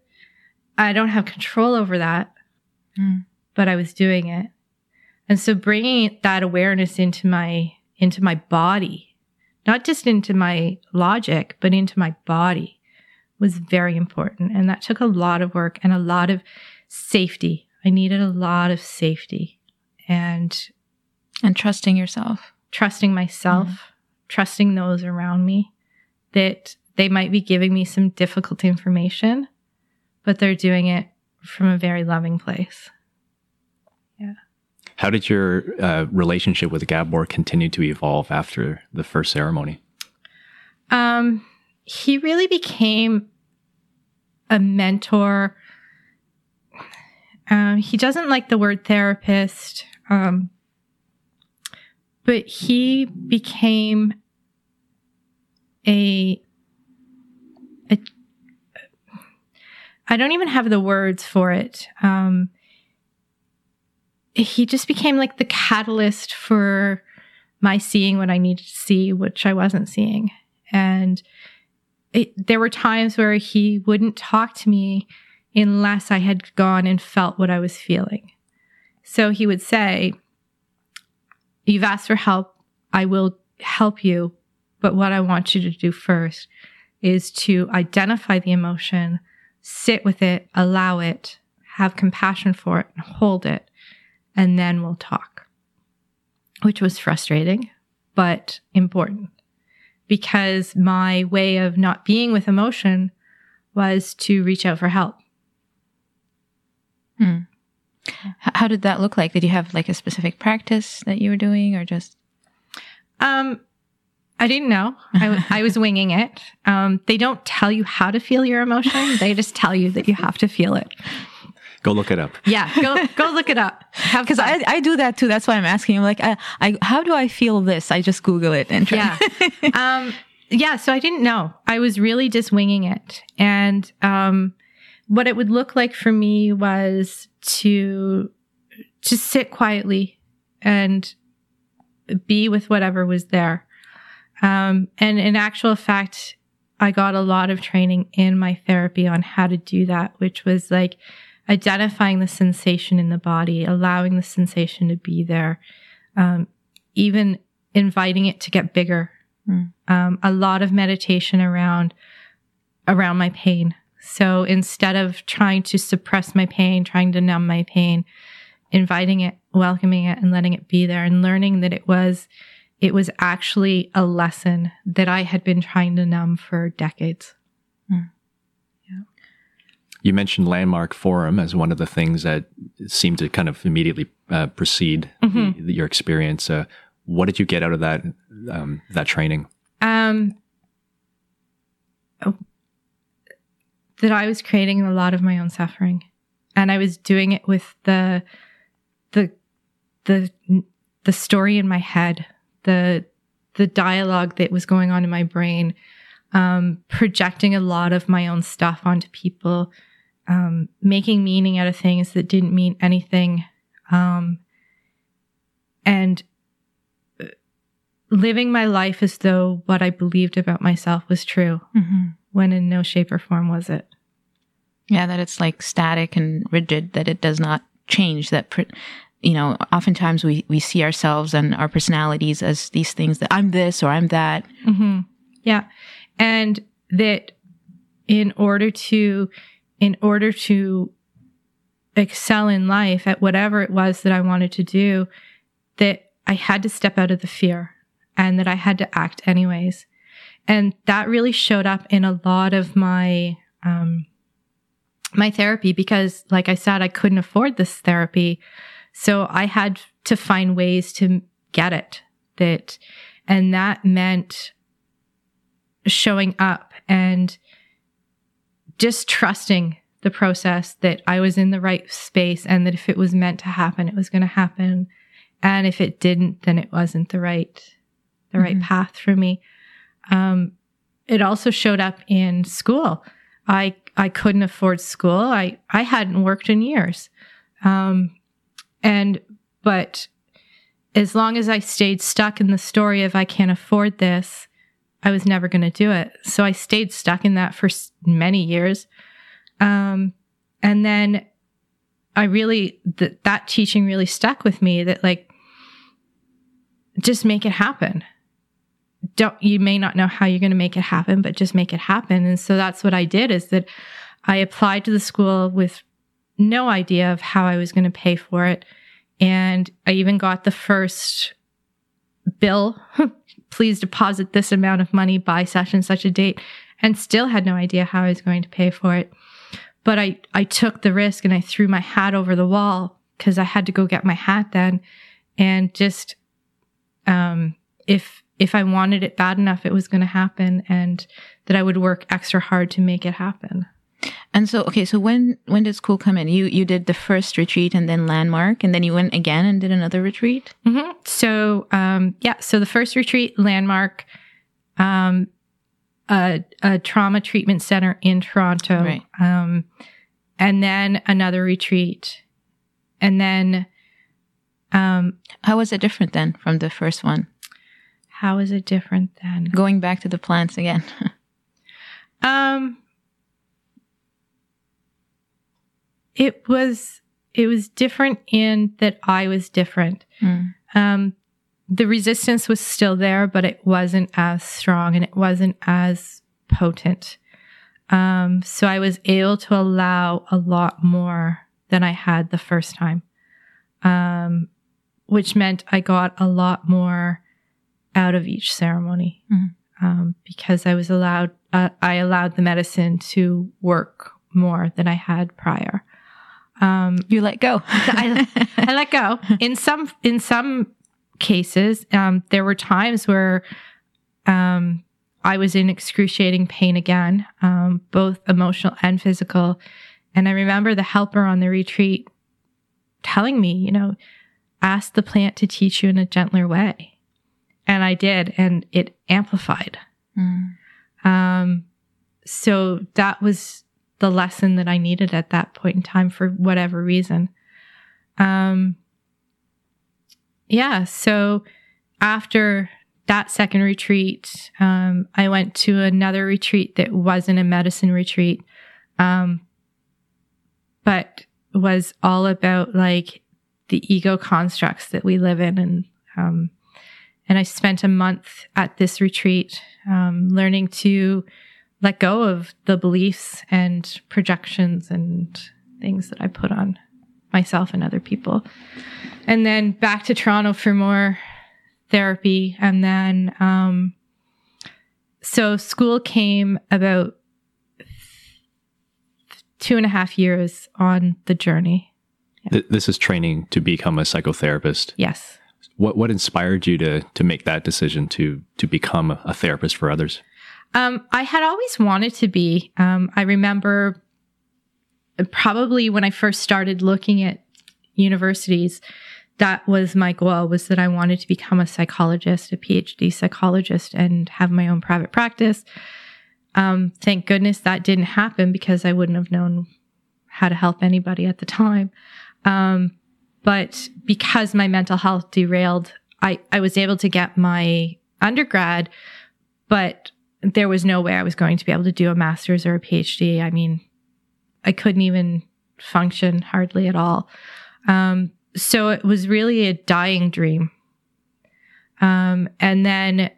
I don't have control over that, mm. but I was doing it, and so bringing that awareness into my into my body, not just into my logic, but into my body was very important. And that took a lot of work and a lot of safety. I needed a lot of safety and and trusting yourself, trusting myself, mm trusting those around me that they might be giving me some difficult information, but they're doing it from a very loving place. How did your uh, relationship with Gabor continue to evolve after the first ceremony? Um, he really became a mentor. Um, he doesn't like the word therapist, um, but he became a, a. I don't even have the words for it. Um, he just became like the catalyst for my seeing what I needed to see, which I wasn't seeing. And it, there were times where he wouldn't talk to me unless I had gone and felt what I was feeling. So he would say, You've asked for help. I will help you. But what I want you to do first is to identify the emotion, sit with it, allow it, have compassion for it, and hold it, and then we'll talk. Which was frustrating, but important because my way of not being with emotion was to reach out for help. Hmm. How did that look like? Did you have like a specific practice that you were doing or just? Um, I didn't know. I, w- I was winging it. Um, they don't tell you how to feel your emotion. They just tell you that you have to feel it. Go look it up. (laughs) Yeah, go go look it up. Because I, I do that too. That's why I'm asking. I'm like, I, I how do I feel this? I just Google it and try. Yeah. (laughs) um, yeah. So I didn't know. I was really just winging it, and um, what it would look like for me was to just sit quietly and be with whatever was there. Um, and in actual fact, I got a lot of training in my therapy on how to do that, which was like identifying the sensation in the body, allowing the sensation to be there, um, even inviting it to get bigger. Mm. Um, a lot of meditation around around my pain. So instead of trying to suppress my pain, trying to numb my pain, inviting it, welcoming it, and letting it be there, and learning that it was it was actually a lesson that I had been trying to numb for decades. You mentioned Landmark Forum as one of the things that seemed to kind of immediately uh, precede mm-hmm. the, your experience. Uh, what did you get out of that um, that training? Um, oh, that I was creating a lot of my own suffering, and I was doing it with the the the the story in my head, the the dialogue that was going on in my brain, um, projecting a lot of my own stuff onto people um, making meaning out of things that didn't mean anything, um, and uh, living my life as though what I believed about myself was true, mm-hmm. when in no shape or form was it. Yeah, that it's like static and rigid, that it does not change. That you know, oftentimes we we see ourselves and our personalities as these things that I'm this or I'm that. Mm-hmm. Yeah, and that in order to in order to excel in life at whatever it was that I wanted to do, that I had to step out of the fear and that I had to act anyways. And that really showed up in a lot of my, um, my therapy because like I said, I couldn't afford this therapy. So I had to find ways to get it that, and that meant showing up and just trusting the process that I was in the right space and that if it was meant to happen, it was going to happen. And if it didn't, then it wasn't the right, the right Mhm. path for me. Um, it also showed up in school. I, I couldn't afford school. I, I hadn't worked in years. Um, and, but as long as I stayed stuck in the story of I can't afford this, I was never going to do it. So I stayed stuck in that for many years. Um, and then I really, that that teaching really stuck with me that like, just make it happen. Don't, you may not know how you're going to make it happen, but just make it happen. And so that's what I did is that I applied to the school with no idea of how I was going to pay for it. And I even got the first bill. (laughs) Please deposit this amount of money by such and such a date and still had no idea how I was going to pay for it. But I, I took the risk and I threw my hat over the wall because I had to go get my hat then. And just, um, if, if I wanted it bad enough, it was going to happen and that I would work extra hard to make it happen. And so, okay, so when when did school come in? You you did the first retreat and then landmark, and then you went again and did another retreat. hmm So, um, yeah. So the first retreat, landmark, um, a, a trauma treatment center in Toronto, Right. um, and then another retreat, and then, um, How was it different then from the first one? how is it different then? Going back to the plants again. (laughs) Um, it was it was different in that I was different. Mm. Um, the resistance was still there, but it wasn't as strong and it wasn't as potent. Um, so I was able to allow a lot more than I had the first time, um, which meant I got a lot more out of each ceremony um, because I was allowed. Uh, I allowed the medicine to work more than I had prior. Um, You let go. (laughs) I, I let go. In some in some cases, um, there were times where um, I was in excruciating pain again, um, both emotional and physical. And I remember the helper on the retreat telling me, you know, ask the plant to teach you in a gentler way. And I did, and it amplified. Mm. Um, so that was the lesson that I needed at that point in time for whatever reason. Um, yeah. So after that second retreat, um, I went to another retreat that wasn't a medicine retreat, um, but was all about like the ego constructs that we live in and, um, and I spent a month at this retreat, um, learning to let go of the beliefs and projections and things that I put on myself and other people. And then back to Toronto for more therapy. And then, um, so school came about two and a half years on the journey. Th- This is training to become a psychotherapist. Yes. What what inspired you to to make that decision to to become a therapist for others? Um, I had always wanted to be. Um, I remember probably when I first started looking at universities, that was my goal was that I wanted to become a psychologist, a PhD psychologist and have my own private practice. Um, thank goodness that didn't happen because I wouldn't have known how to help anybody at the time. Um, but because my mental health derailed, I, I was able to get my undergrad, but there was no way I was going to be able to do a master's or a PhD. I mean, I couldn't even function hardly at all. Um, so it was really a dying dream. Um, and then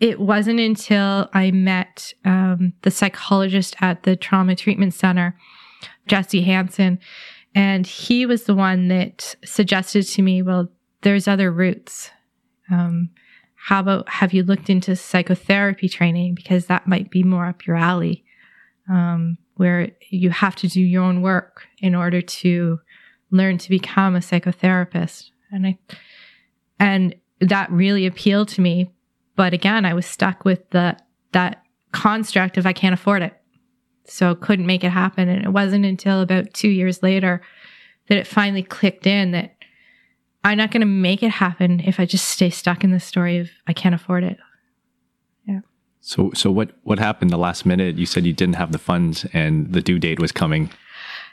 it wasn't until I met um, the psychologist at the trauma treatment center, Jesse Hansen, and he was the one that suggested to me, well, there's other routes. Um, how about have you looked into psychotherapy training? Because that might be more up your alley, um, where you have to do your own work in order to learn to become a psychotherapist. And I, and that really appealed to me. But again, I was stuck with the, that construct of I can't afford it. So couldn't make it happen. And it wasn't until about two years later that it finally clicked in that I'm not going to make it happen if I just stay stuck in the story of I can't afford it. Yeah. So, so what, what happened the last minute? You said you didn't have the funds and the due date was coming.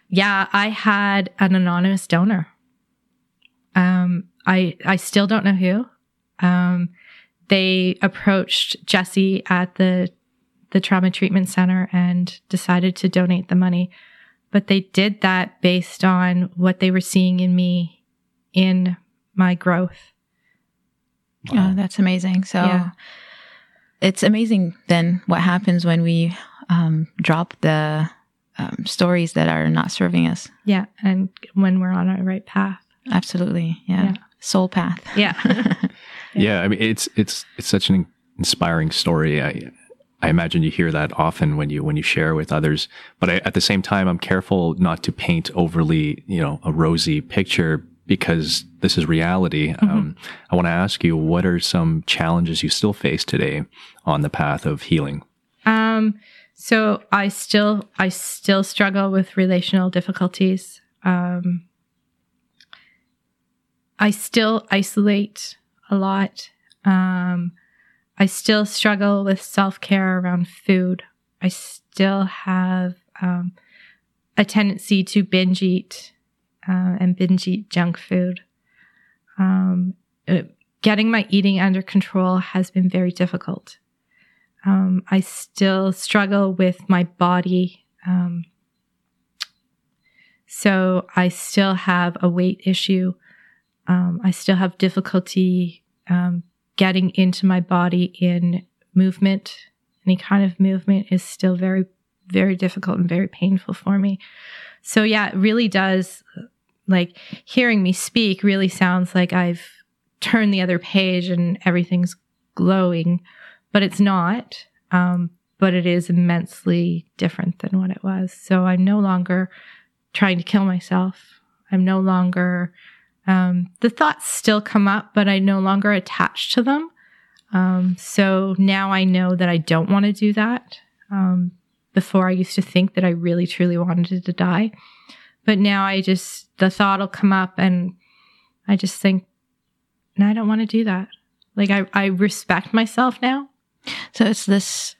Yeah. I had an anonymous donor. Um, I, I still don't know who. Um, they approached Jesse at the, the trauma treatment center and decided to donate the money. But they did that based on what they were seeing in me in my growth. Wow. Oh, that's amazing. So yeah. it's amazing then what happens when we um, drop the um, stories that are not serving us. Yeah. And when we're on our right path. Absolutely. Yeah. yeah. Soul path. (laughs) Yeah. yeah. (laughs) yeah. I mean, it's, it's, it's such an inspiring story. I, I imagine you hear that often when you when you share with others. But I, at the same time, I'm careful not to paint overly, you know, a rosy picture because this is reality. Mm-hmm. Um, I want to ask you, what are some challenges you still face today on the path of healing? Um, so I still, I still struggle with relational difficulties. Um, I still isolate a lot. Um, I still struggle with self care around food. I still have um, a tendency to binge eat uh, and binge eat junk food. Um, uh, getting my eating under control has been very difficult. Um, I still struggle with my body. Um, so I still have a weight issue. Um, I still have difficulty um, getting into my body in movement. Any kind of movement is still very, very difficult and very painful for me. So yeah, it really does like hearing me speak really sounds like I've turned the other page and everything's glowing, but it's not. Um, but it is immensely different than what it was. So I'm no longer trying to kill myself. I'm no longer, um, the thoughts still come up, but I no longer attach to them. Um, so now I know that I don't want to do that. Um, before I used to think that I really truly wanted to die. But now I just, the thought will come up and I just think, no, I don't want to do that. Like I, I respect myself now. So it's this,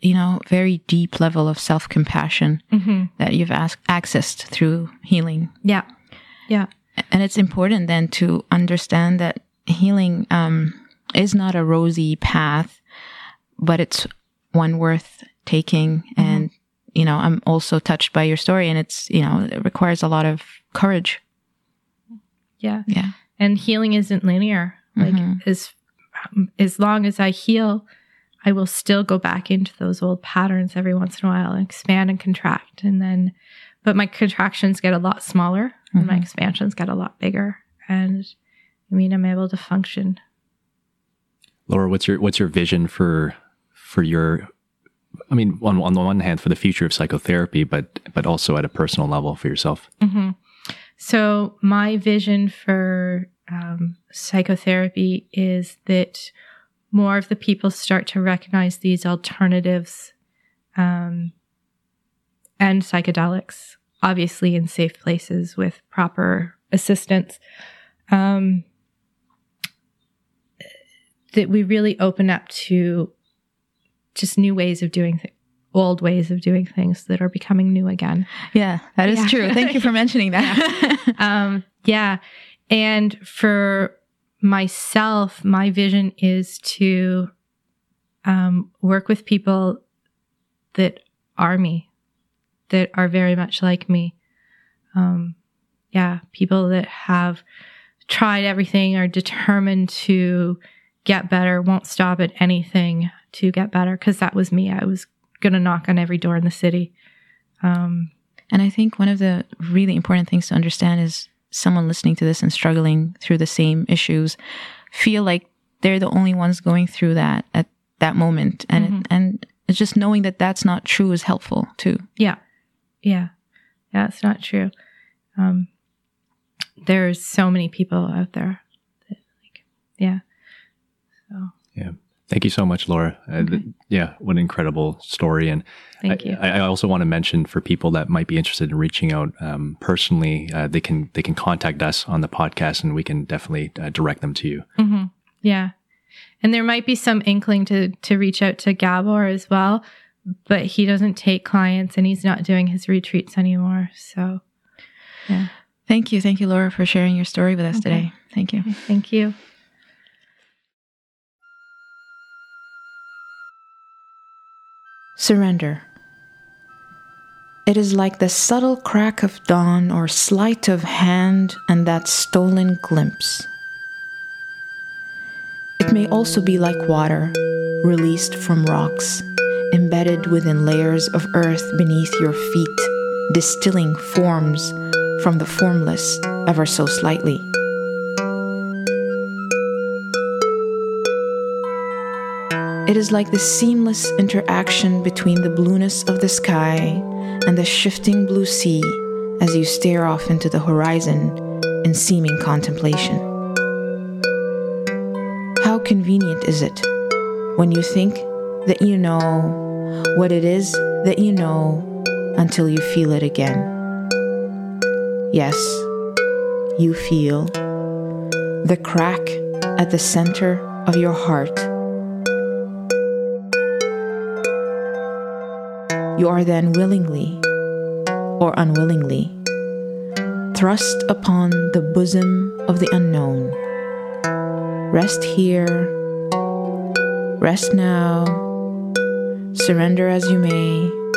you know, very deep level of self compassion mm-hmm. that you've asked, accessed through healing. Yeah. Yeah. And it's important then to understand that healing um, is not a rosy path, but it's one worth taking and you know, I'm also touched by your story and it's, you know, it requires a lot of courage. Yeah. Yeah. And healing isn't linear. Like mm-hmm. as um, as long as I heal, I will still go back into those old patterns every once in a while and expand and contract. And then, but my contractions get a lot smaller mm-hmm. and my mm-hmm. expansions get a lot bigger. And I mean, I'm able to function. Laura, what's your, what's your vision for, for your I mean, on, on the one hand, for the future of psychotherapy, but but also at a personal level for yourself. Mm-hmm. So my vision for um, psychotherapy is that more of the people start to recognize these alternatives um, and psychedelics, obviously in safe places with proper assistance. Um, that we really open up to just new ways of doing things old ways of doing things that are becoming new again. Yeah, that is yeah. true. Thank you for (laughs) mentioning that. yeah. Um, yeah. And for myself, my vision is to um, work with people that are me, that are very much like me. Um, yeah, people that have tried everything, are determined to get better, won't stop at anything to get better because that was me. I was going to knock on every door in the city. Um, and I think one of the really important things to understand is someone listening to this and struggling through the same issues feel like they're the only ones going through that at that moment, and it, and it's just knowing that that's not true is helpful too. Yeah. Yeah. Yeah, it's not true. Um, there's so many people out there. That, like, yeah. So Yeah. Thank you so much, Laura. Uh, th- yeah, what an incredible story. And thank I, you. I I also want to mention for people that might be interested in reaching out um, personally, uh, they can they can contact us on the podcast, and we can definitely uh, direct them to you. hmm Yeah. And there might be some inkling to to reach out to Gabor as well, but he doesn't take clients and he's not doing his retreats anymore. So yeah. Thank you, thank you, Laura, for sharing your story with us Okay. today. Thank you. Thank you. Surrender. It is like the subtle crack of dawn or sleight of hand and that stolen glimpse. It may also be like water, released from rocks, embedded within layers of earth beneath your feet, distilling forms from the formless ever so slightly. It is like the seamless interaction between the blueness of the sky and the shifting blue sea as you stare off into the horizon in seeming contemplation. How convenient is it when you think that you know what it is that you know until you feel it again? Yes, you feel the crack at the center of your heart. You are then willingly or unwillingly thrust upon the bosom of the unknown. Rest here, rest now, surrender as you may.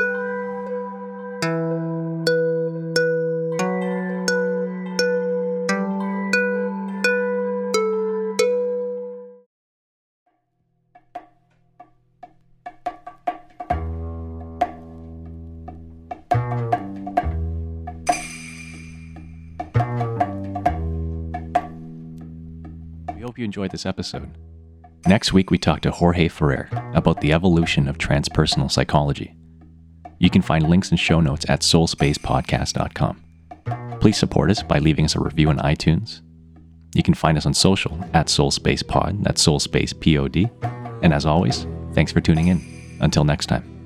Enjoyed this episode. Next week, we talk to Jorge Ferrer about the evolution of transpersonal psychology. You can find links and show notes at soulspacepodcast.com. Please support us by leaving us a review on iTunes. You can find us on social at soulspacepod, that's soulspacepod. And as always, thanks for tuning in. Until next time.